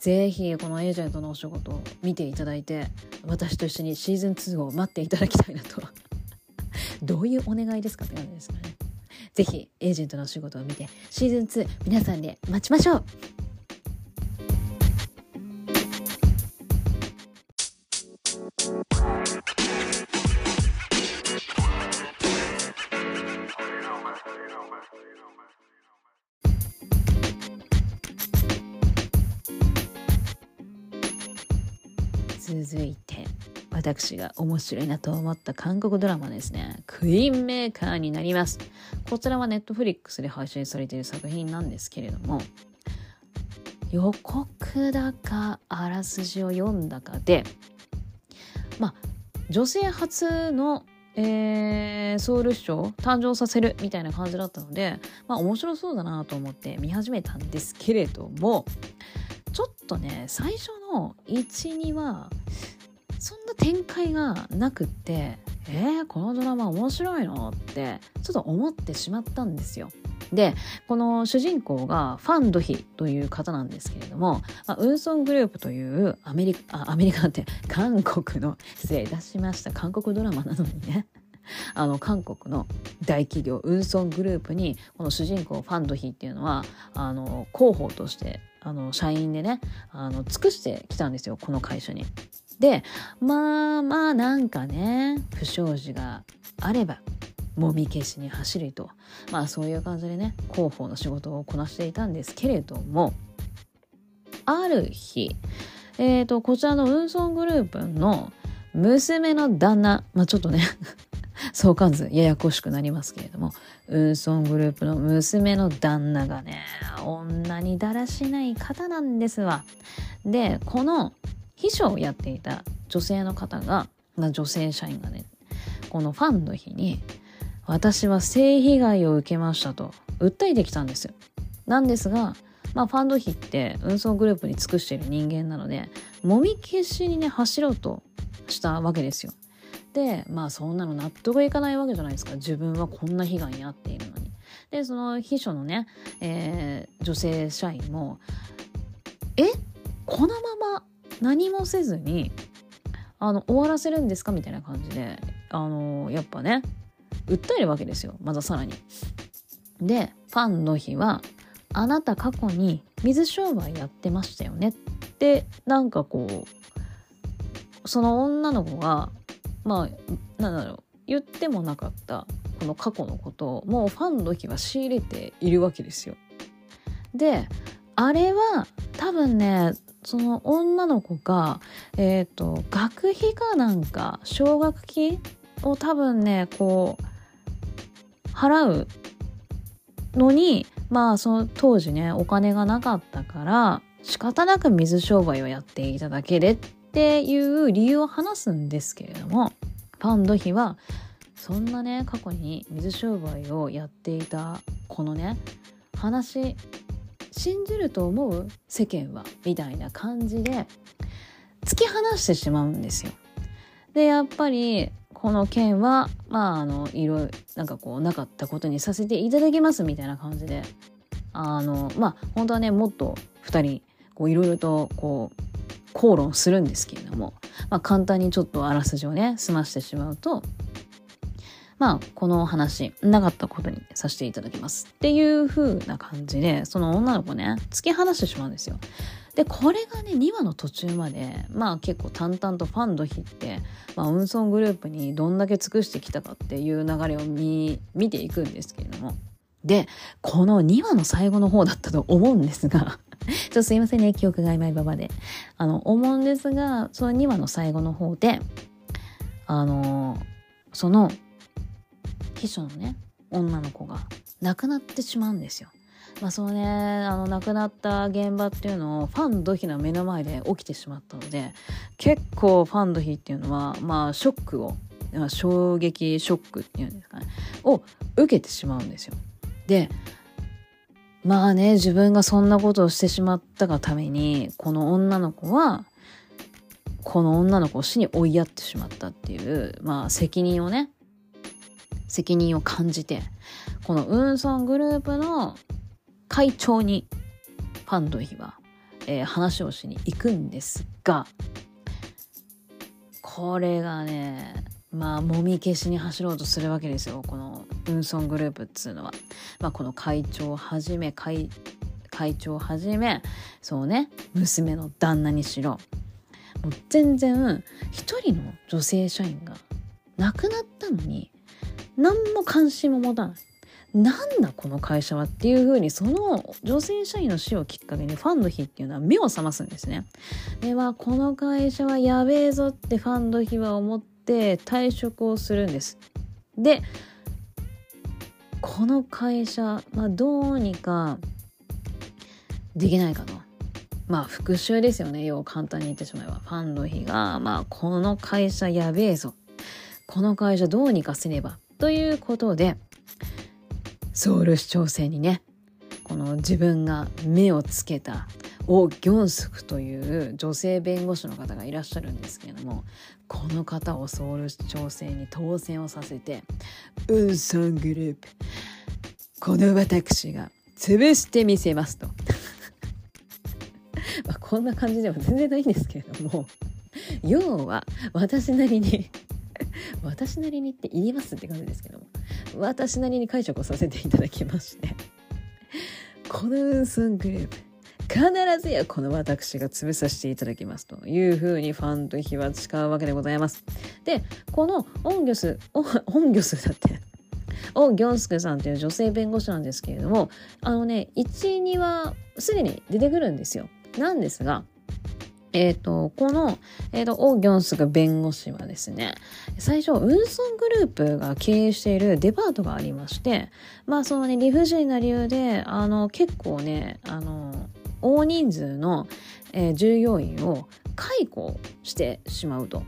ぜひこのエージェントのお仕事を見ていただいて私と一緒にシーズン2を待っていただきたいなと。どういうお願いですかって感じですかね。ぜひエージェントのお仕事を見てシーズン2皆さんで待ちましょう。私が面白いなと思った韓国ドラマですね。クイーンメーカーになります。こちらはネットフリックスで配信されている作品なんですけれども予告だかあらすじを読んだかでまあ女性初のえー、ソウル市長誕生させるみたいな感じだったのでまあ面白そうだなと思って見始めたんですけれどもちょっとね最初の12はそんな展開がなくってえー、このドラマ面白いのってちょっと思ってしまったんですよ。でこの主人公がファン・ドヒという方なんですけれども、まあ、ウンソングループというアメリカあアメリカって韓国の失礼いたしました韓国ドラマなのにね あの韓国の大企業ウンソングループにこの主人公ファン・ドヒっていうのはあの広報としてあの社員でねあの尽くしてきたんですよこの会社に。でまあまあなんかね不祥事があればもみ消しに走るとまあそういう感じでね広報の仕事をこなしていたんですけれどもある日、えーと、こちらの運送グループの娘の旦那まあちょっとね 相関図ややこしくなりますけれども運送グループの娘の旦那がね女にだらしない方なんですわ。でこの秘書をやっていた女性の方が女性社員がねこのファンの日に私は性被害を受けましたと訴えてきたんですよ。なんですが、まあ、ファンド費って運送グループに尽くしている人間なのでもみ消しにね走ろうとしたわけですよ。でまあそんなの納得いかないわけじゃないですか自分はこんな被害に遭っているのに。でその秘書のね、えー、女性社員も「え？このまま何もせずにあの終わらせるんですか?」みたいな感じであのやっぱね訴えるわけですよまださらに。でファンの日は「あなた過去に水商売やってましたよね」ってなんかこうその女の子がまあなんだろう言ってもなかったこの過去のことをもうファンの日は仕入れているわけですよ。であれは多分ねその女の子がえ、ー、と学費かなんか奨学金を多分ねこう払うのにまあその当時ねお金がなかったから仕方なく水商売をやっていただけでっていう理由を話すんですけれどもファンドヒはそんなね過去に水商売をやっていたこのね話信じると思う世間はみたいな感じで突き放してしまうんですよ。でやっぱりこの件はまああのいろいろなんかこうなかったことにさせていただきますみたいな感じであのまあ本当はねもっと2人いろいろとこう口論するんですけれども、まあ、簡単にちょっとあらすじをね済ましてしまうとまあこの話なかったことにさせていただきます。っていう風な感じでその女の子ね突き放してしまうんですよ。でこれがね2話の途中までまあ結構淡々とファンドヒって、まあ、運送グループにどんだけ尽くしてきたかっていう流れを見見ていくんですけれども。でこの2話の最後の方だったと思うんですが ちょっとすいませんね記憶が曖昧ばばで。あの思うんですがその2話の最後の方であのその秘書のね女の子が亡くなってしまうんですよ。まあ、そのねあの亡くなった現場っていうのをファンドヒの目の前で起きてしまったので結構ファンドヒっていうのはまあショックを衝撃ショックっていうんですかねを受けてしまうんですよ。でまあね自分がそんなことをしてしまったがためにこの女の子はこの女の子を死に追いやってしまったっていうまあ責任をね責任を感じてこのウンソングループの会長にファンドヒは、えー、話をしに行くんですがこれがねまあもみ消しに走ろうとするわけですよこのウンソングループっつうのは。まあ、この会長はじめ会会長はじめそうね娘の旦那にしろもう全然一人の女性社員が亡くなったのに何も関心も持たない。なんだこの会社はっていう風にその女性社員の死をきっかけにファンドヒっていうのは目を覚ますんですね。ではこの会社はやべえぞってファンドヒは思って退職をするんです。でこの会社、まあ、どうにかできないかと。まあ復讐ですよね。要は簡単に言ってしまえば。ファンドヒが、まあこの会社やべえぞ。この会社どうにかせねば。ということで、ソウル市長選にねこの自分が目をつけたオ・ギョンスクという女性弁護士の方がいらっしゃるんですけれどもこの方をソウル市長選に当選をさせてウンソングループこの私が潰してみせますと。まあこんな感じでも全然ないんですけれども要は私なりに 私なりにって言いますって感じですけども私なりに解釈をさせていただきましてこのウンスングループ必ずやこの私が潰させていただきますというふうにファンと日は誓うわけでございます。で、このオンギョス、オンギョスだって、オンギョンスクさんという女性弁護士なんですけれども、あのね、1、2はすでに出てくるんですよ。なんですが、えっ、ー、と、この、えっ、ー、と、オー・ギョンスク弁護士はですね、最初、ウンソングループが経営しているデパートがありまして、まあ、そのね、理不尽な理由で、あの、結構ね、あの、大人数の、えー、従業員を解雇してしまうと。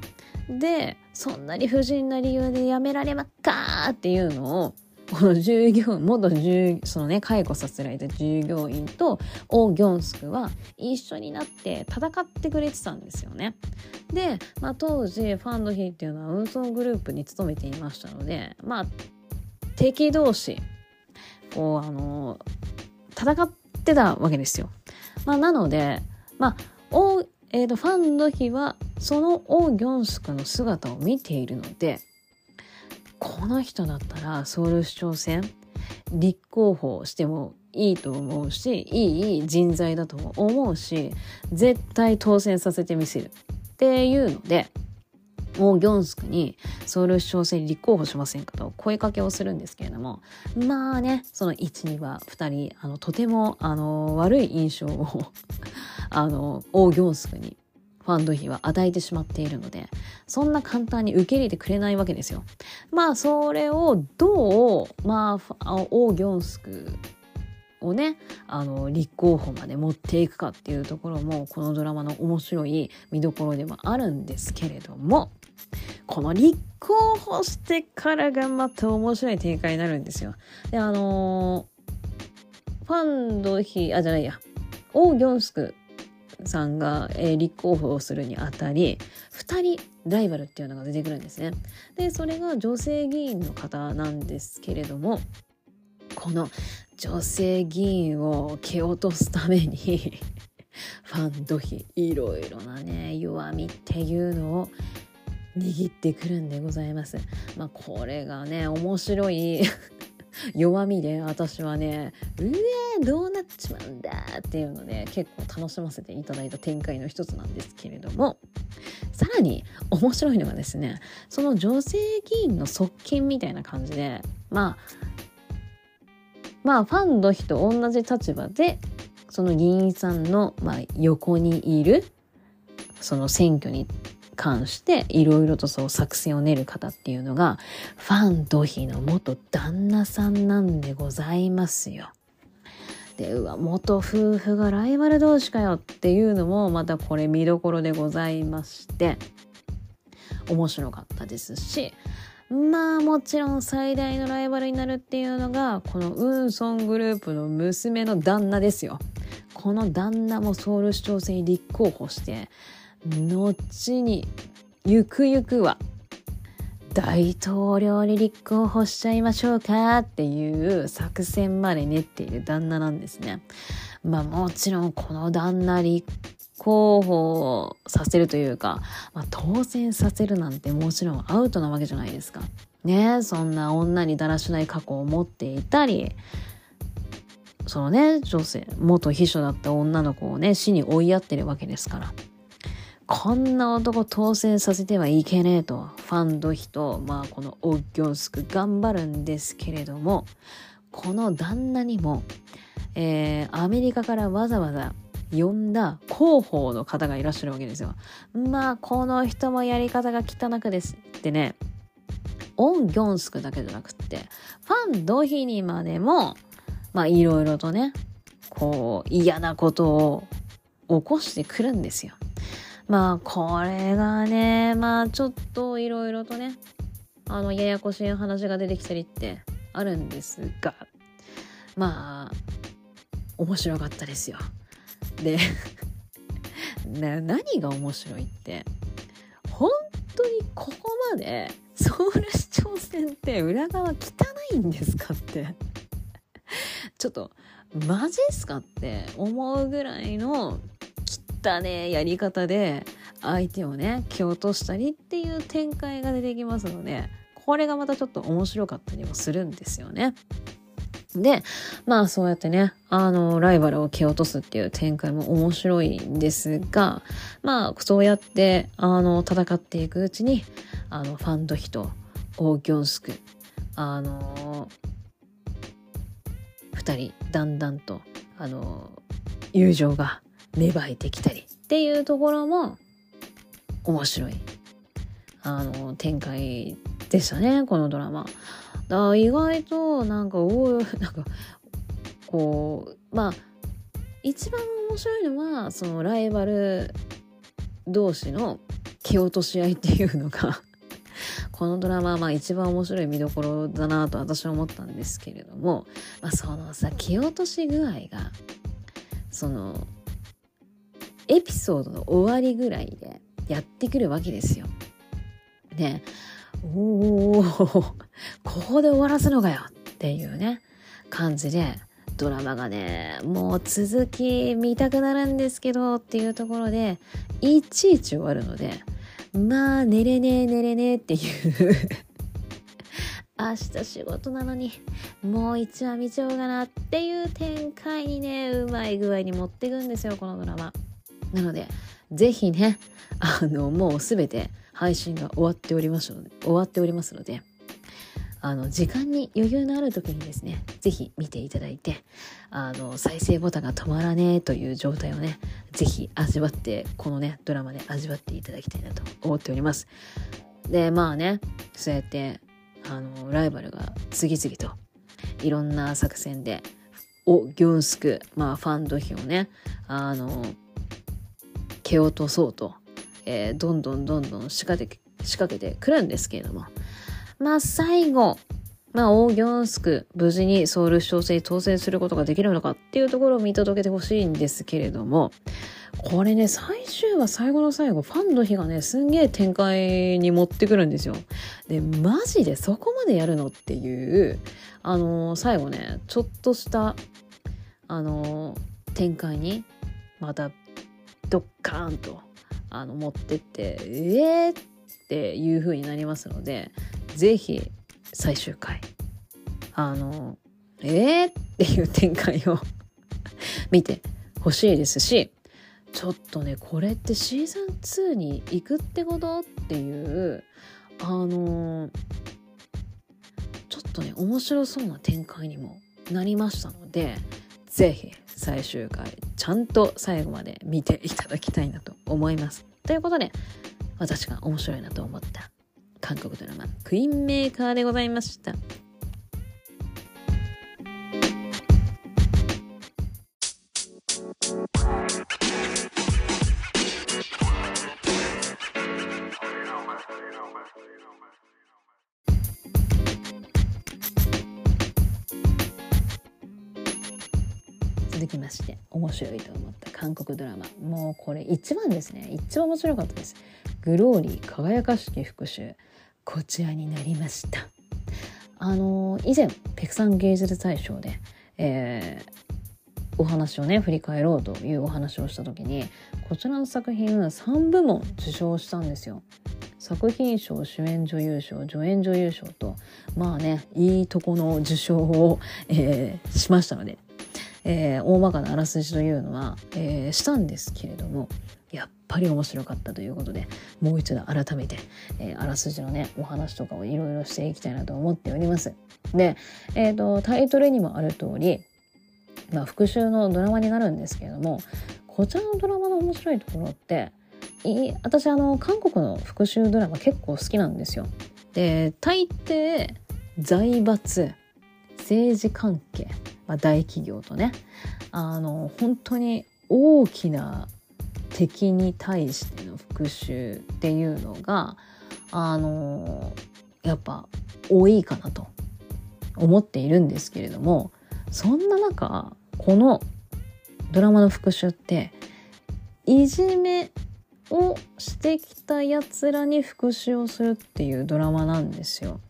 で、そんな理不尽な理由で辞められまっかーっていうのを、この従業員元従そのね解雇させられた従業員とオー・ギョンスクは一緒になって戦ってくれてたんですよね。で、まあ、当時ファンドヒーっていうのは運送グループに勤めていましたのでまあ敵同士こうあの戦ってたわけですよ。まあ、なのでまあオえーと、ファンドヒはそのオー・ギョンスクの姿を見ているのでこの人だったらソウル市長選立候補してもいいと思うしいい人材だと思うし絶対当選させてみせる。っていうのでもうギョンスクにソウル市長選立候補しませんかと声かけをするんですけれどもまあねその12は2人あのとてもあの悪い印象を あのオー・ギョンスクにファンド費は与えてしまっているので、そんな簡単に受け入れてくれないわけですよ。まあ、それをどう、まあ、オー・ギョンスクをね、あの、立候補まで持っていくかっていうところも、このドラマの面白い見どころでもあるんですけれども、この立候補してからがまた面白い展開になるんですよ。で、あのー、ファンド費、あ、じゃないや、オー・ギョンスクさんが、えー、立候補をするにあたり2人ライバルっていうのが出てくるんですね。でそれが女性議員の方なんですけれどもこの女性議員を蹴落とすために ファンドヒいろいろなね弱みっていうのを握ってくるんでございます。まあこれがね面白い 弱みで私はね。うえどうなっちまうんだっていうので結構楽しませていただいた展開の一つなんですけれども。さらに面白いのがですねその女性議員の側近みたいな感じでまあまあファンの人と同じ立場でその議員さんの、まあ、横にいるその選挙に関していろいろとそう作戦を練る方っていうのがファンドヒの元旦那さんなんでございますよ。でうわ元夫婦がライバル同士かよっていうのもまたこれ見どころでございまして面白かったですしまあもちろん最大のライバルになるっていうのがこのウンソングループの娘の旦那ですよ。この旦那もソウル市長選に立候補して後にゆくゆくは大統領に立候補しちゃいましょうかっていう作戦まで練っている旦那なんですね。まあもちろんこの旦那立候補させるというか、まあ、当選させるなんてもちろんアウトなわけじゃないですか。ねそんな女にだらしない過去を持っていたり、そのね、女性、元秘書だった女の子をね、死に追いやってるわけですから。こんな男当選させてはいけねえと、ファンドヒと、まあこのオッギョンスク頑張るんですけれども、この旦那にも、えー、アメリカからわざわざ呼んだ広報の方がいらっしゃるわけですよ。まあ、この人もやり方が汚くですってね、オン・ギョンスクだけじゃなくって、ファン・ドヒにまでも、まあ、いろいろとね、こう、嫌なことを起こしてくるんですよ。まあこれがねまあちょっといろいろとねあのややこしい話が出てきたりってあるんですがまあ面白かったですよ。で 何が面白いって本当にここまでソウル市長選って裏側汚いんですかってちょっとマジっすかって思うぐらいのったねやり方で相手をね蹴落としたりっていう展開が出てきますのでこれがまたちょっと面白かったりもするんですよね。で、まあそうやってね、あの、ライバルを蹴落とすっていう展開も面白いんですが、まあそうやって、あの、戦っていくうちに、あの、ファンドヒとオーギョンスク、あの、二人、だんだんと、あの、友情が芽生えてきたりっていうところも面白いあの展開でしたねこのドラマ。だから意外となんかお なんかこうまあ一番面白いのはそのライバル同士の蹴落とし合いっていうのが このドラマはまあ一番面白い見どころだなと私は思ったんですけれども、まあ、そのさ蹴落とし具合がそのエピソードの終わりぐらいでやってくるわけですよ。ねおおここで終わらすのかよっていうね感じでドラマがねもう続き見たくなるんですけどっていうところでいちいち終わるのでまあ寝れねえ寝れねえっていう 明日仕事なのにもう一話見ちゃおうかなっていう展開にねうまい具合に持っていくんですよこのドラマ。なので、ぜひね、あの、もうすべて配信が終わっておりますので、終わっておりますので、あの、時間に余裕のある時にですね、ぜひ見ていただいて、あの、再生ボタンが止まらねえという状態をね、ぜひ味わって、このね、ドラマで味わっていただきたいなと思っております。で、まあね、そうやって、あの、ライバルが次々と、いろんな作戦で、お、ギョンスク、まあ、ファンド費をね、あの、蹴落とそうと、えー、どんどんどんどん仕掛け仕掛けてくるんですけれども。まあ最後まあ、オーギョンスク、無事にソウル市長選に当選することができるのかっていうところを見届けてほしいんですけれども、これね、最終話最後の最後、ファンの日がね、すんげえ展開に持ってくるんですよ。で、マジでそこまでやるのっていう、あのー、最後ね、ちょっとした、あのー、展開に、またドッカーンとあの持ってってえー？っていう風になりますので是非最終回。あのえー？っていう展開を 見てほしいですしちょっとねこれってシーズン2に行くってこと？っていうあのちょっとね面白そうな展開にもなりましたので是非最終回ちゃんと最後まで見ていただきたいなと思います。ということで私が面白いなと思った韓国ドラマ「クイーンメーカー」でございました。続きまして面白いと思った韓国ドラマ。もうこれ一番ですね。一番面白かったです。グローリー輝かしき復讐。こちらになりました。あの以前ペクサン芸術大賞で、えー、お話をね振り返ろうというお話をした時にこちらの作品は3部門受賞したんですよ。作品賞主演女優賞助演女優賞とまあねいいとこの受賞を、えー、しましたので、えー、大まかなあらすじというのは、えー、したんですけれどもやっぱり面白かったということでもう一度改めて、えあらすじのねお話とかをいろいろしていきたいなと思っております。で、えーとタイトルにもある通りまあ、復讐のドラマになるんですけれどもこちらのドラマの面白いところって私あの韓国の復讐ドラマ結構好きなんですよ。で大抵財閥政治関係、まあ、大企業とねあの本当に大きな敵に対しての復讐っていうのがあのやっぱ多いかなと思っているんですけれどもそんな中このドラマの復讐っていじめをしてきたやつらに復讐をするっていうドラマなんですよ。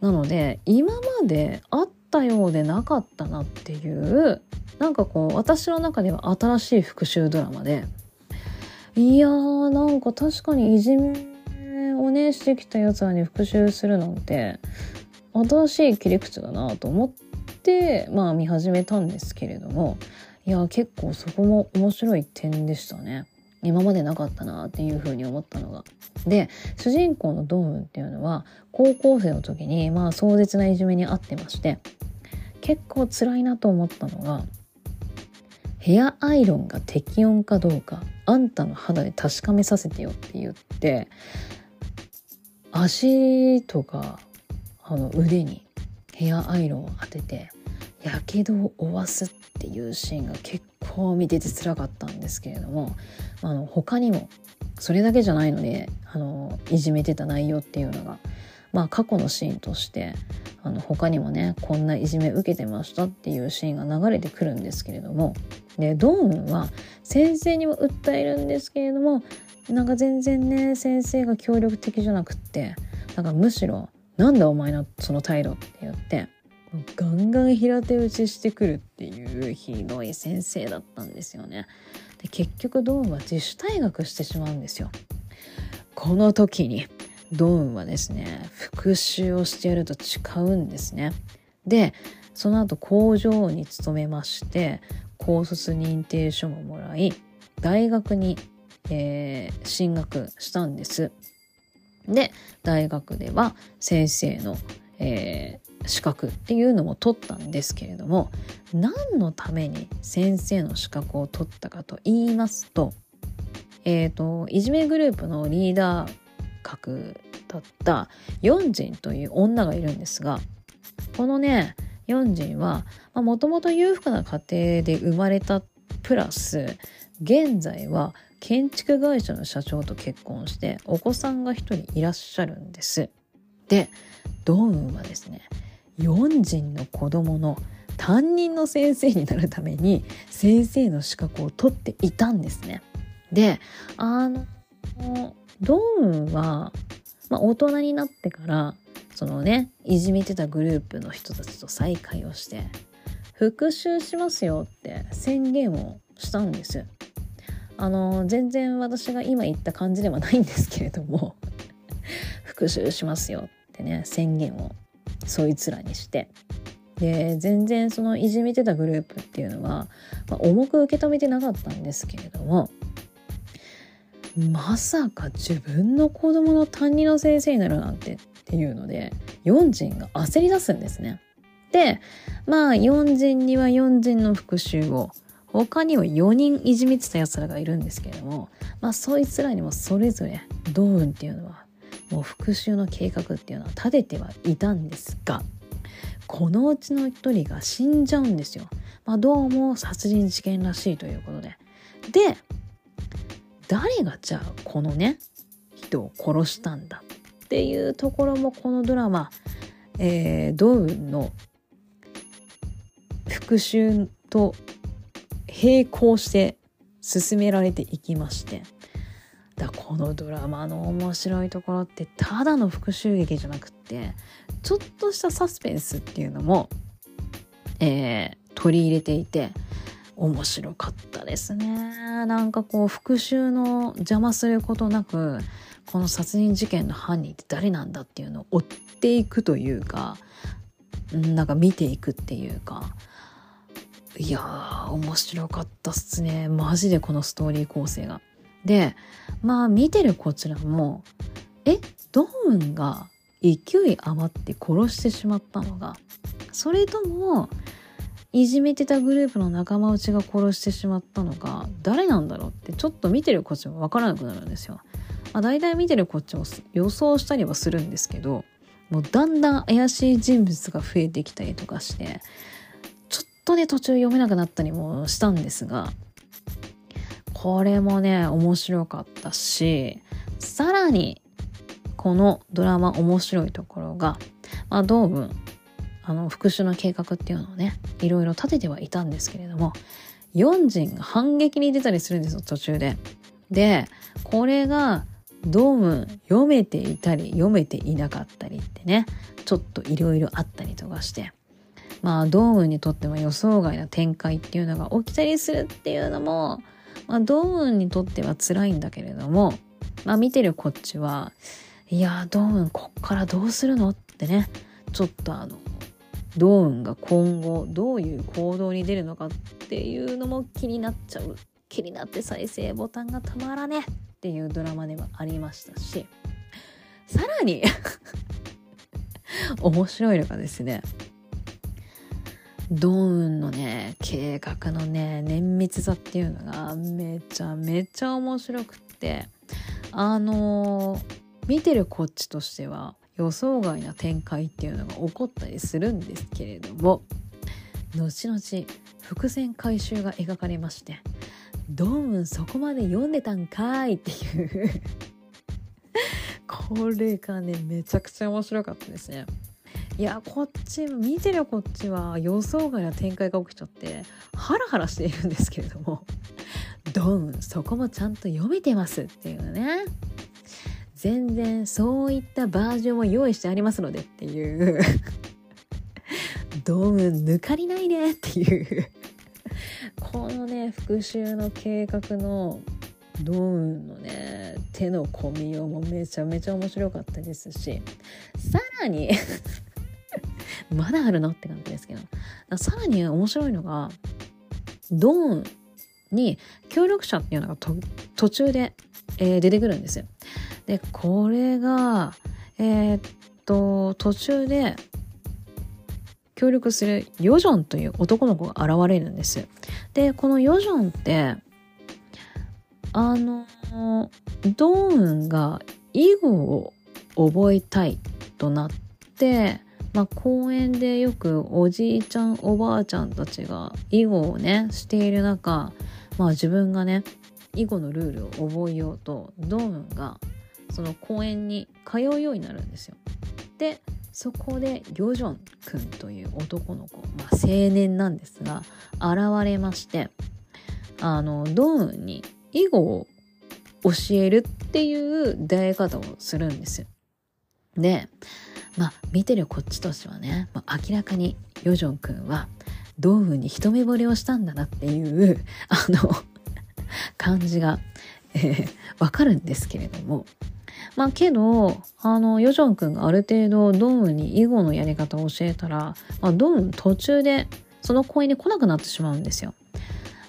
なので今まであったようでなかったなっていうなんかこう私の中では新しい復讐ドラマでいやーなんか確かにいじめをねしてきたやつらに復讐するなんて新しい切り口だなと思っててまあ見始めたんですけれどもいや結構そこも面白い点でしたね。今までなかったなっていうふうに思ったのが。で主人公のドーンっていうのは高校生の時にまあ壮絶ないじめに遭ってまして結構辛いなと思ったのがヘアアイロンが適温かどうかあんたの肌で確かめさせてよって言って足とかあの腕にヘアアイロンを当ててやけどを負わすっていうシーンが結構見てて辛かったんですけれどもあの他にもそれだけじゃないのであのいじめてた内容っていうのがまあ過去のシーンとしてあの他にもねこんないじめ受けてましたっていうシーンが流れてくるんですけれどもでドーンは先生にも訴えるんですけれどもなんか全然ね先生が協力的じゃなくってなんかむしろ「なんだお前のその態度」って言ってガンガン平手打ちしてくるっていうひどい先生だったんですよね。で結局ドーンは自主退学してしまうんですよ。この時にドーンはですね復讐をしてやると誓うんですね。でその後工場に勤めまして高卒認定書ももらい大学に、えー、進学したんです。で大学では先生の、えー、資格っていうのも取ったんですけれども何のために先生の資格を取ったかと言いますと,、えーと、いじめグループのリーダー格だったヨンジンという女がいるんですがこのねヨンジンはもともと裕福な家庭で生まれたプラス現在は建築会社の社長と結婚してお子さんが一人いらっしゃるんです。でドーンはですね4人の子供の担任の先生になるために先生の資格を取っていたんですね。であのドーンは、まあ、大人になってからそのねいじめてたグループの人たちと再会をして復讐しますよって宣言をしたんです。あの全然私が今言った感じではないんですけれども復讐しますよってね宣言をそいつらにしてで全然そのいじめてたグループっていうのは、まあ、重く受け止めてなかったんですけれどもまさか自分の子供の担任の先生になるなんてっていうので4人が焦り出すんですね。でまあ4人には4人の復讐を他には4人いじめてた奴らがいるんですけれどもまあそいつらにもそれぞれドーンっていうのはもう復讐の計画っていうのは立ててはいたんですがこのうちの一人が死んじゃうんですよ。まあ、どうも殺人事件らしいということで。で誰がじゃあこのね人を殺したんだっていうところもこのドラマ、えー、ドウの復讐と並行して進められていきましてだこのドラマの面白いところってただの復讐劇じゃなくってちょっとしたサスペンスっていうのも、えー、取り入れていて面白かったですね。なんかこう復讐の邪魔することなくこの殺人事件の犯人って誰なんだっていうのを追っていくというかなんか見ていくっていうか。いやー面白かったっすね。マジでこのストーリー構成が。でまあ見てるこちらもえドーンが勢い余って殺してしまったのがそれともいじめてたグループの仲間内が殺してしまったのが誰なんだろうってちょっと見てるこっちも分からなくなるんですよ。まあ、大体見てるこっちも予想したりはするんですけどもうだんだん怪しい人物が増えてきたりとかしてちょっとね途中読めなくなったりもしたんですがこれもね面白かったしさらにこのドラマ面白いところが、まあ、道分あの復讐の計画っていうのをねいろいろ立ててはいたんですけれども四人が反撃に出たりするんですよ途中で。でこれがドーム読めていたり読めていなかったりってねちょっといろいろあったりとかしてまあドームにとっても予想外な展開っていうのが起きたりするっていうのもまあ、ドーンにとっては辛いんだけれども、まあ、見てるこっちはいやドーンこっからどうするのってねちょっとあのドーンが今後どういう行動に出るのかっていうのも気になっちゃう。気になって再生ボタンがたまらねっていうドラマではありましたし。さらに 面白いのがですねドーンのね計画のね綿密さっていうのがめちゃめちゃ面白くってあのー、見てるこっちとしては予想外な展開っていうのが起こったりするんですけれども後々伏線回収が描かれまして「ドーンそこまで読んでたんかい」っていう これがねめちゃくちゃ面白かったですね。いやこっち見てるこっちは。予想外な展開が起きちゃって。ハラハラしているんですけれども。ドンそこもちゃんと読めてますっていうね。全然そういったバージョンを用意してありますのでっていう。ドン抜かりないねっていう。このね復讐の計画のドーンのね手の込みようもめちゃめちゃ面白かったですし。さらにまだあるのって感じですけどさらに面白いのがドーンに協力者っていうのが途中で、えー、出てくるんですよ。でこれがえー、っと途中で協力するヨジョンという男の子が現れるんです。でこのヨジョンってあのドーンが囲碁を覚えたいとなってまあ、公園でよくおじいちゃんおばあちゃんたちが囲碁をねしている中、まあ、自分がね囲碁のルールを覚えようとドーンがその公園に通うようになるんですよ。でそこでヨジョン君という男の子、まあ、青年なんですが現れましてあのドーンに囲碁を教えるっていう出会い方をするんですよ。でまあ見てるこっちとしてはね、まあ、明らかにヨジョン君はドームに一目惚れをしたんだなっていう あの感じが、えー、わかるんですけれどもまあけどあのヨジョン君がある程度ドームに囲碁のやり方を教えたら、まあ、ドーム途中でその公園に来なくなってしまうんですよ。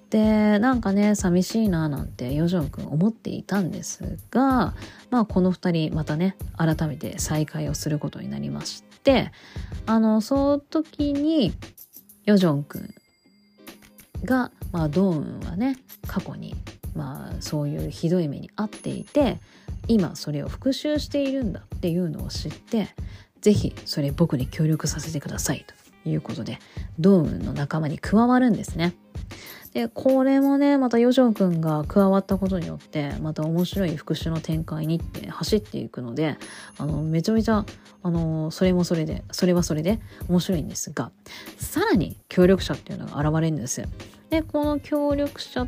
でなんかね寂しいななんてヨジョン君思っていたんですがまあこの2人またね改めて再会をすることになりましてあのその時にヨジョン君が、まあ、ドーンはね過去にまあそういうひどい目に遭っていて今それを復讐しているんだっていうのを知って是非それ僕に協力させてくださいということでドーンの仲間に加わるんですね。でこれもねまた余剰くんが加わったことによってまた面白い復讐の展開にって走っていくのであのめちゃめちゃあのそれもそれでそれはそれで面白いんですがさらに協力者っていうのが現れるんです。でこの協力者っ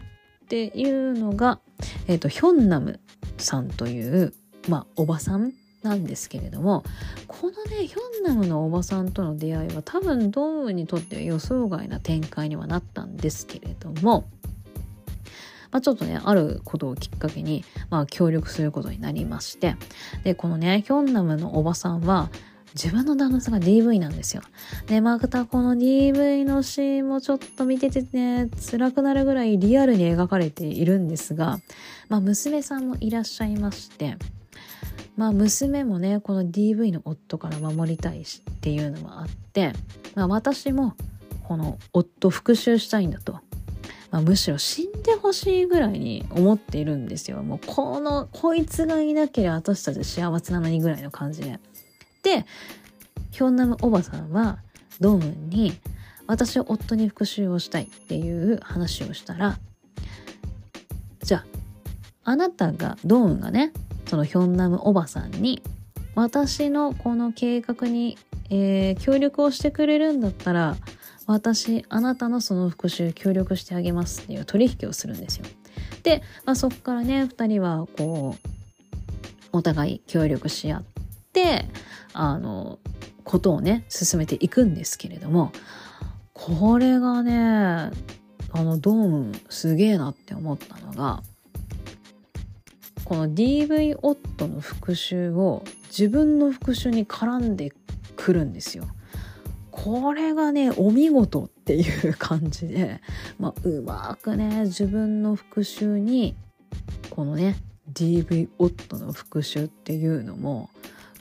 ていうのが、えー、とヒョンナムさんというまあおばさんなんですけれどもこのねヒョンナムのおばさんとの出会いは多分ドームにとっては予想外な展開にはなったんですけれども、まあ、ちょっとねあることをきっかけに、まあ、協力することになりましてでこのねヒョンナムのおばさんは自分の旦那さんが DV なんですよ。で、またこの DV のシーンもちょっと見ててね、辛くなるぐらいリアルに描かれているんですが、まあ娘さんもいらっしゃいまして、まあ娘もねこの DV の夫から守りたいしっていうのもあって、まあ、私もこの夫復讐したいんだと、まあ、むしろ死んでほしいぐらいに思っているんですよ。もうこのこいつがいなければ私たち幸せなのにぐらいの感じで。でヒョンナムおばさんはドームに私は夫に復讐をしたいっていう話をしたらじゃああなたがドーンがねそのヒョンナムおばさんに私のこの計画に、えー、協力をしてくれるんだったら私あなたのその復讐協力してあげますっていう取引をするんですよ。で、まあ、そこからね2人はこうお互い協力し合ってあのことをね進めていくんですけれどもこれがねあのドームすげえなって思ったのがこの DV 夫の復讐を自分の復讐に絡んでくるんですよ。これがねお見事っていう感じで、まあ、うまくね自分の復讐にこのね DV 夫の復讐っていうのも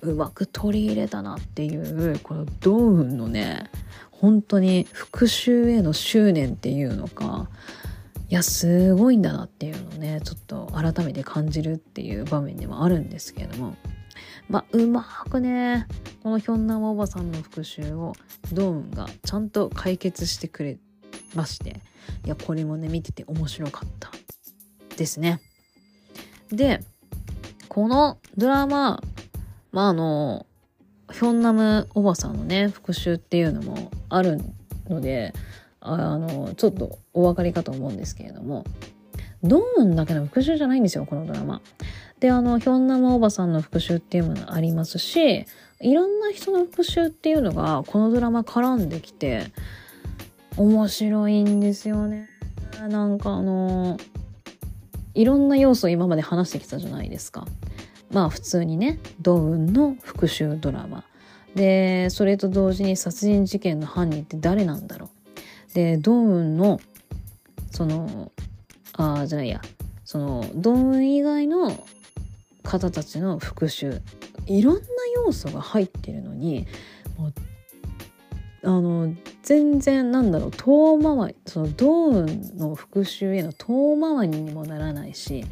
うまく取り入れたなっていうこのドーンのね本当に復讐への執念っていうのかいやすごいんだなっていうのをねちょっと改めて感じるっていう場面でもあるんですけれども。まあうまくねこのひょんなおばさんの復讐をドーンがちゃんと解決してくれましていやこれもね見てて面白かったですね。でこのドラマまああのヒョンナムおばさんのね復讐っていうのもあるのであのちょっとお分かりかと思うんですけれどもドーンだけの復讐じゃないんですよこのドラマ。であのヒョンナムおばさんの復讐っていうものありますしいろんな人の復讐っていうのがこのドラマ絡んできて面白いんですよね。なんかあのいろんな要素を今まで話してきたじゃないですか。まあ普通にねドーンの復讐ドラマでそれと同時に殺人事件の犯人って誰なんだろうでドーンのそのあじゃないやそのドーン以外の方たちの復讐いろんな要素が入ってるのにもうあの全然なんだろう遠回りそのドーンの復讐への遠回りにもならないし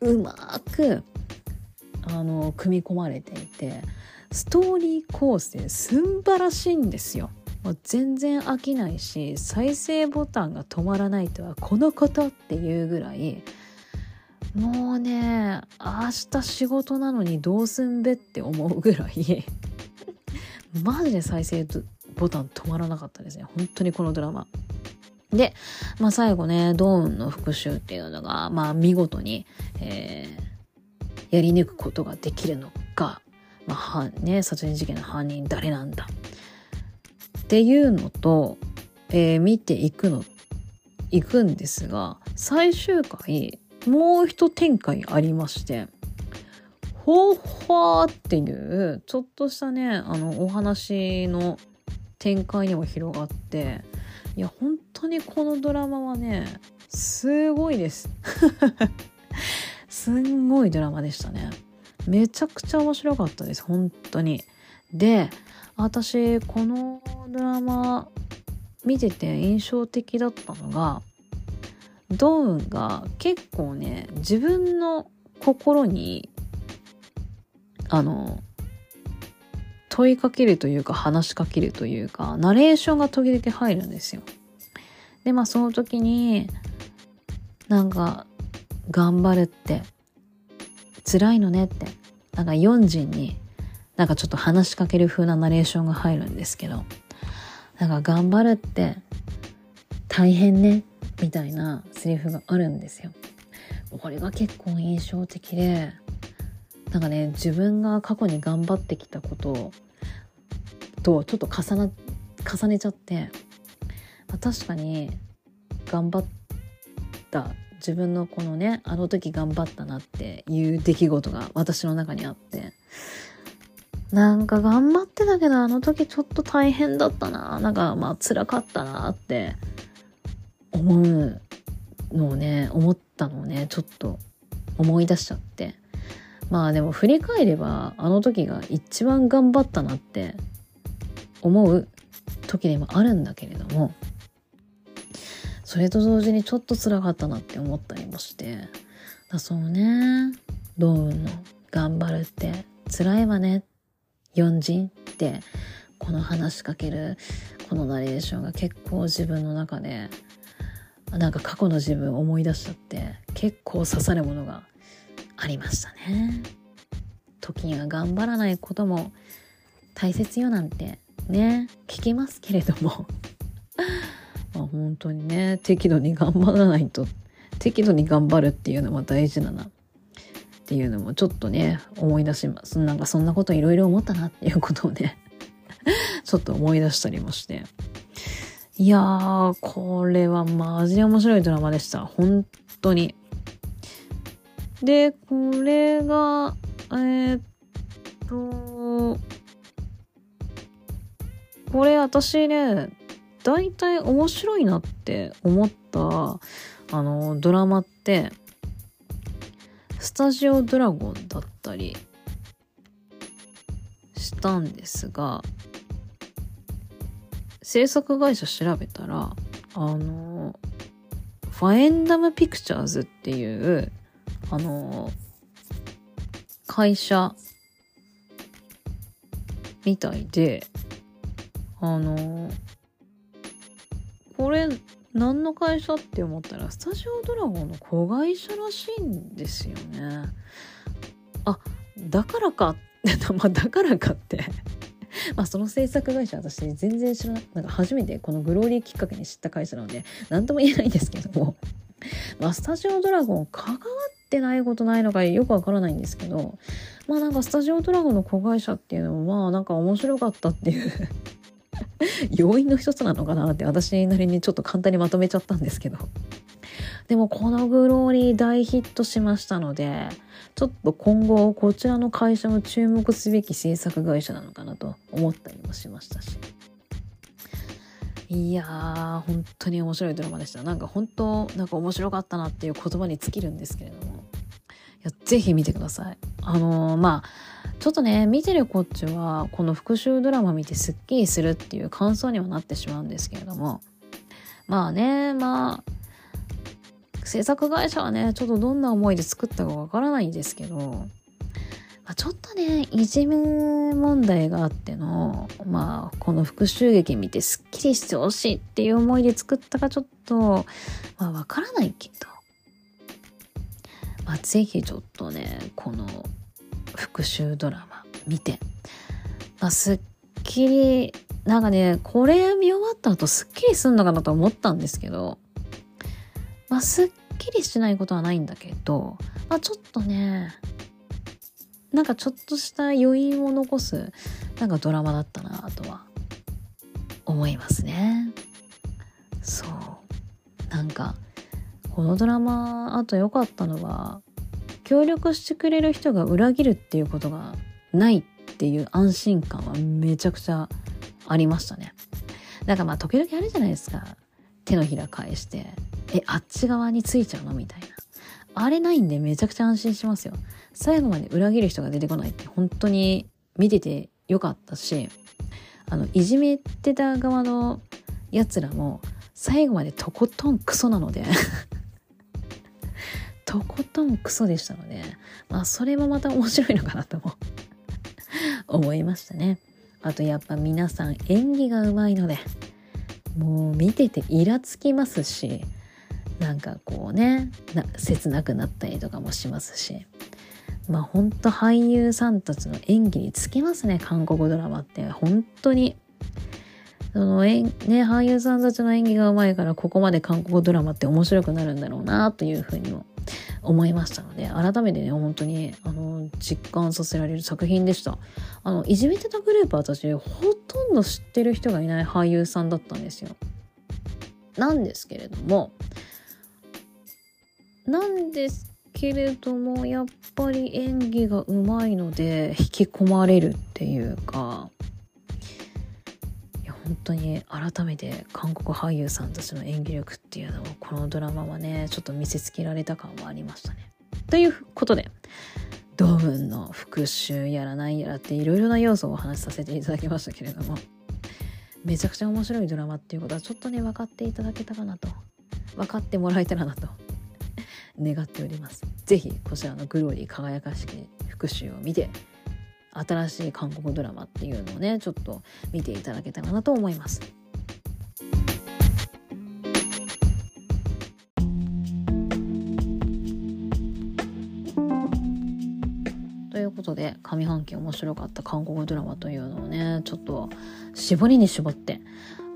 うまくあの組み込まれていてストーリー構成素晴らしいんですよ。もう全然飽きないし再生ボタンが止まらないとはこのことっていうぐらいもうね明日仕事なのにどうすんべって思うぐらい マジで再生ボタン止まらなかったですね本当にこのドラマ。で、まあ、最後ねドーンの復讐っていうのが、まあ、見事に、えー、やり抜くことができるのか、まあね、殺人事件の犯人誰なんだっていうのと、えー、見ていくの、いくんですが、最終回、もう一展開ありまして、ほーほーっていう、ちょっとしたね、あの、お話の展開にも広がって、いや、本当にこのドラマはね、すごいです。すんごいドラマでしたね。めちゃくちゃ面白かったです、本当に。で、私このドラマ見てて印象的だったのがドーンが結構ね自分の心にあの問いかけるというか話しかけるというかナレーションが時々入るんですよ。でまあその時になんか頑張るって辛いのねってなんか4時になんかちょっと話しかける風なナレーションが入るんですけどなんか頑張るって大変ねみたいなセリフがあるんですよ。これが結構印象的でなんかね自分が過去に頑張ってきたこととちょっと重な重ねちゃって、まあ、確かに頑張った自分のこのねあの時頑張ったなっていう出来事が私の中にあってなんか頑張ってたけどあの時ちょっと大変だったな。なんかまあ辛かったなって思うのをね思ったのをねちょっと思い出しちゃって。まあでも振り返ればあの時が一番頑張ったなって思う時でもあるんだけれどもそれと同時にちょっと辛かったなって思ったりもして。だそうね。ドーンの「頑張るって。辛いわね」四人ってこの話しかけるこのナレーションが結構自分の中でなんか過去の自分を思い出しちゃって結構刺さるものがありましたね。時には頑張らないことも大切よなんてね聞きますけれども まあ本当にね適度に頑張らないと適度に頑張るっていうのも大事だなっていうのもちょっとね思い出します。なんかそんなこといろいろ思ったなっていうことをね ちょっと思い出したりもして。いやーこれはマジで面白いドラマでした。本当に。でこれがえー、っとこれ私ね大体面白いなって思ったあのドラマってスタジオドラゴンだったりしたんですが制作会社調べたらあのファエンダムピクチャーズっていうあの会社みたいであのこれ何の会社って思ったらスタジオドラゴンの子会社らしいんですよね。あだからかって まあだからかってまあその制作会社私全然知らないなんか初めてこのグローリーきっかけに知った会社なので何とも言えないんですけどもまあスタジオドラゴン関わってないことないのかよくわからないんですけどまあなんかスタジオドラゴンの子会社っていうのもまあなんか面白かったっていう 要因の一つなのかなって私なりにちょっと簡単にまとめちゃったんですけど。でもこのグローリー大ヒットしましたのでちょっと今後こちらの会社も注目すべき制作会社なのかなと思ったりもしましたし。いやー本当に面白いドラマでした。なんか本当なんか面白かったなっていう言葉に尽きるんですけれども。やぜひ見てください。あのー、まあちょっとね見てるこっちはこの復讐ドラマ見てすっきりするっていう感想にはなってしまうんですけれども。まあねまあ制作会社はねちょっとどんな思いで作ったかわからないんですけど、まあ、ちょっとねいじめ問題があってのまあこの復讐劇見てすっきりしてほしいっていう思いで作ったかちょっとまあわからないけど。まあぜひちょっとねこの復讐ドラマ見て、まあ、すっきりなんかねこれ見終わった後すっきりすんのかなと思ったんですけどまあすっきりしないことはないんだけど、まあ、ちょっとねなんかちょっとした余韻を残すなんかドラマだったなとは思いますね。そう。なんかこのドラマあと良かったのは協力してくれる人が裏切るっていうことがないっていう安心感はめちゃくちゃありましたね。だかまあ時々あるじゃないですか。手のひら返して、え、あっち側についちゃうのみたいな。あれないんでめちゃくちゃ安心しますよ。最後まで裏切る人が出てこないって本当に見ててよかったし、あの、いじめてた側の奴らも最後までとことんクソなのでとことんクソでしたので、まあそれもまた面白いのかなとも 思いましたね。あとやっぱ皆さん演技がうまいので、もう見ててイラつきますし、なんかこうねな切なくなったりとかもしますしまあほんと俳優さんたちの演技につきますね韓国ドラマって本当にそのえね俳優さんたちの演技がうまいからここまで韓国ドラマって面白くなるんだろうなというふうにも思いましたので改めてね本当にあの実感させられる作品でした。あのいじめてたグループは私ほとんど知ってる人がいない俳優さんだったんですよ。なんですけれどもなんですけれどもやっぱり演技がうまいので引き込まれるっていうか本当に改めて韓国俳優さんたちの演技力っていうのをこのドラマはねちょっと見せつけられた感はありましたね。ということでドームンの復讐やら何やらっていろいろな要素をお話しさせていただきましたけれどもめちゃくちゃ面白いドラマっていうことはちょっとね分かっていただけたかなと分かってもらえたらなと願っております。ぜひこちらのグローリー輝かしき復讐を見て新しい韓国ドラマっていうのをねちょっと見ていただけたらなと思います。ということで上半期面白かった韓国ドラマというのをねちょっと絞りに絞って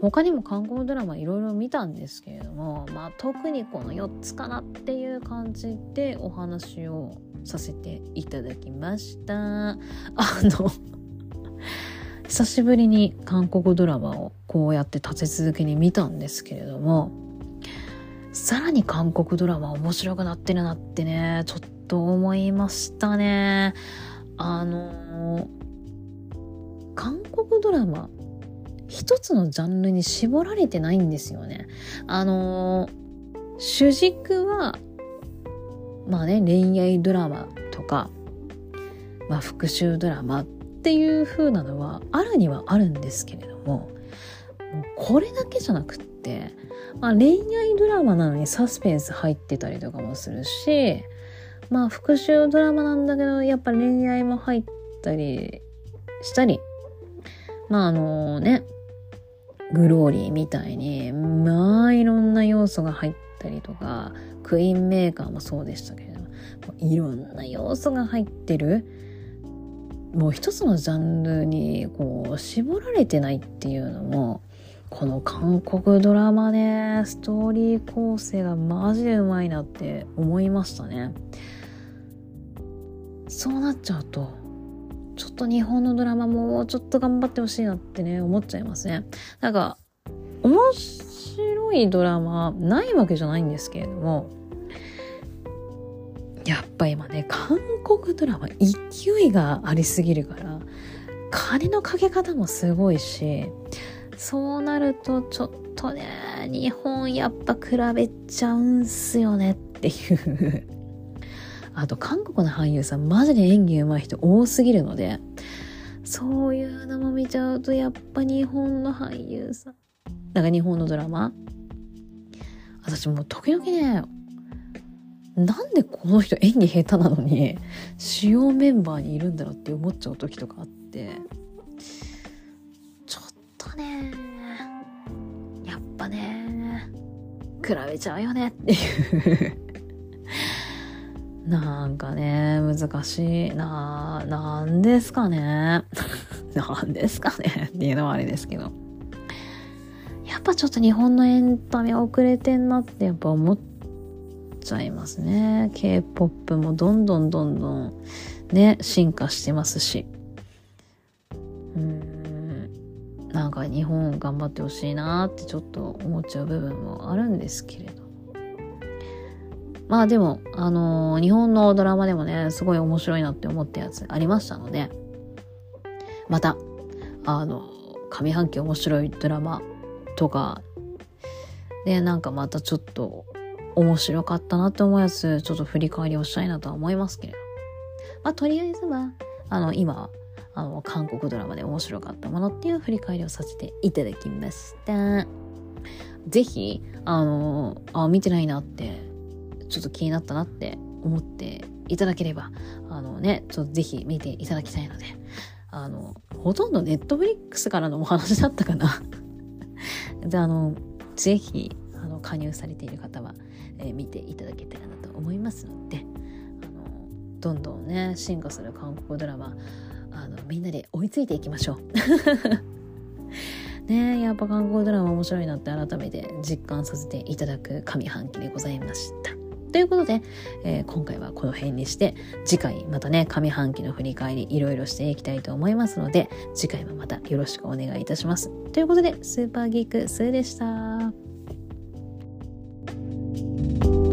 他にも韓国ドラマいろいろ見たんですけれども、まあ、特にこの4つかなっていう感じでお話をさせていただきました。あの久しぶりに韓国ドラマをこうやって立て続けに見たんですけれどもさらに韓国ドラマ面白くなってるなってねちょっと思いましたね。あの韓国ドラマ一つのジャンルに絞られてないんですよね。あの、主軸は、まあね、恋愛ドラマとか、まあ復讐ドラマっていう風なのはあるにはあるんですけれども、もうこれだけじゃなくって、まあ恋愛ドラマなのにサスペンス入ってたりとかもするし、まあ復讐ドラマなんだけど、やっぱ恋愛も入ったりしたり、まああのね、グローリーみたいに、まあいろんな要素が入ったりとか、クイーンメーカーもそうでしたけれども、いろんな要素が入ってる、もう一つのジャンルにこう絞られてないっていうのも、この韓国ドラマね、ストーリー構成がマジでうまいなって思いましたね。そうなっちゃうと、ちょっと日本のドラマもちょっと頑張ってほしいなってね、思っちゃいますね。なんか、面白いドラマないわけじゃないんですけれども、やっぱ今ね、韓国ドラマ勢いがありすぎるから、金のかけ方もすごいし、そうなるとちょっとね、日本やっぱ比べちゃうんすよねっていう。あと韓国の俳優さんマジで演技上手い人多すぎるので、そういうのも見ちゃうとやっぱ日本の俳優さん、なんか日本のドラマ。私もう時々ね、なんでこの人演技下手なのに主要メンバーにいるんだろうって思っちゃう時とかあってちょっとねやっぱね比べちゃうよねっていうなんかね、難しいななんですかね。なんですかねっていうのはあれですけど。やっぱちょっと日本のエンタメ遅れてんなってやっぱ思っちゃいますね。K-POP もどんどんどんどんね、進化してますし。うん。なんか日本頑張ってほしいなってちょっと思っちゃう部分もあるんですけれど。まあでも、あのー、日本のドラマでもね、すごい面白いなって思ったやつありましたので、また、あの、上半期面白いドラマとか、で、なんかまたちょっと面白かったなって思うやつ、ちょっと振り返りをしたいなとは思いますけれど。まあとりあえずは、あの、今、あの、韓国ドラマで面白かったものっていう振り返りをさせていただきました。ぜひ、あの、あ、見てないなってちょっと気になったなって思っていただければ、あのね、ちょっとぜひ見ていただきたいので、あの、ほとんどネットフリックスからのお話だったかな。で、あの、ぜひ、あの、加入されている方は、え、見ていただけたらなと思いますのであのどんどんね進化する韓国ドラマあのみんなで追いついていきましょう。ねやっぱ韓国ドラマ面白いなって改めて実感させていただく上半期でございました。ということで、えー、今回はこの辺にして次回またね上半期の振り返りいろいろしていきたいと思いますので次回もまたよろしくお願いいたします。ということでスーパーギークスーでした。Thank you.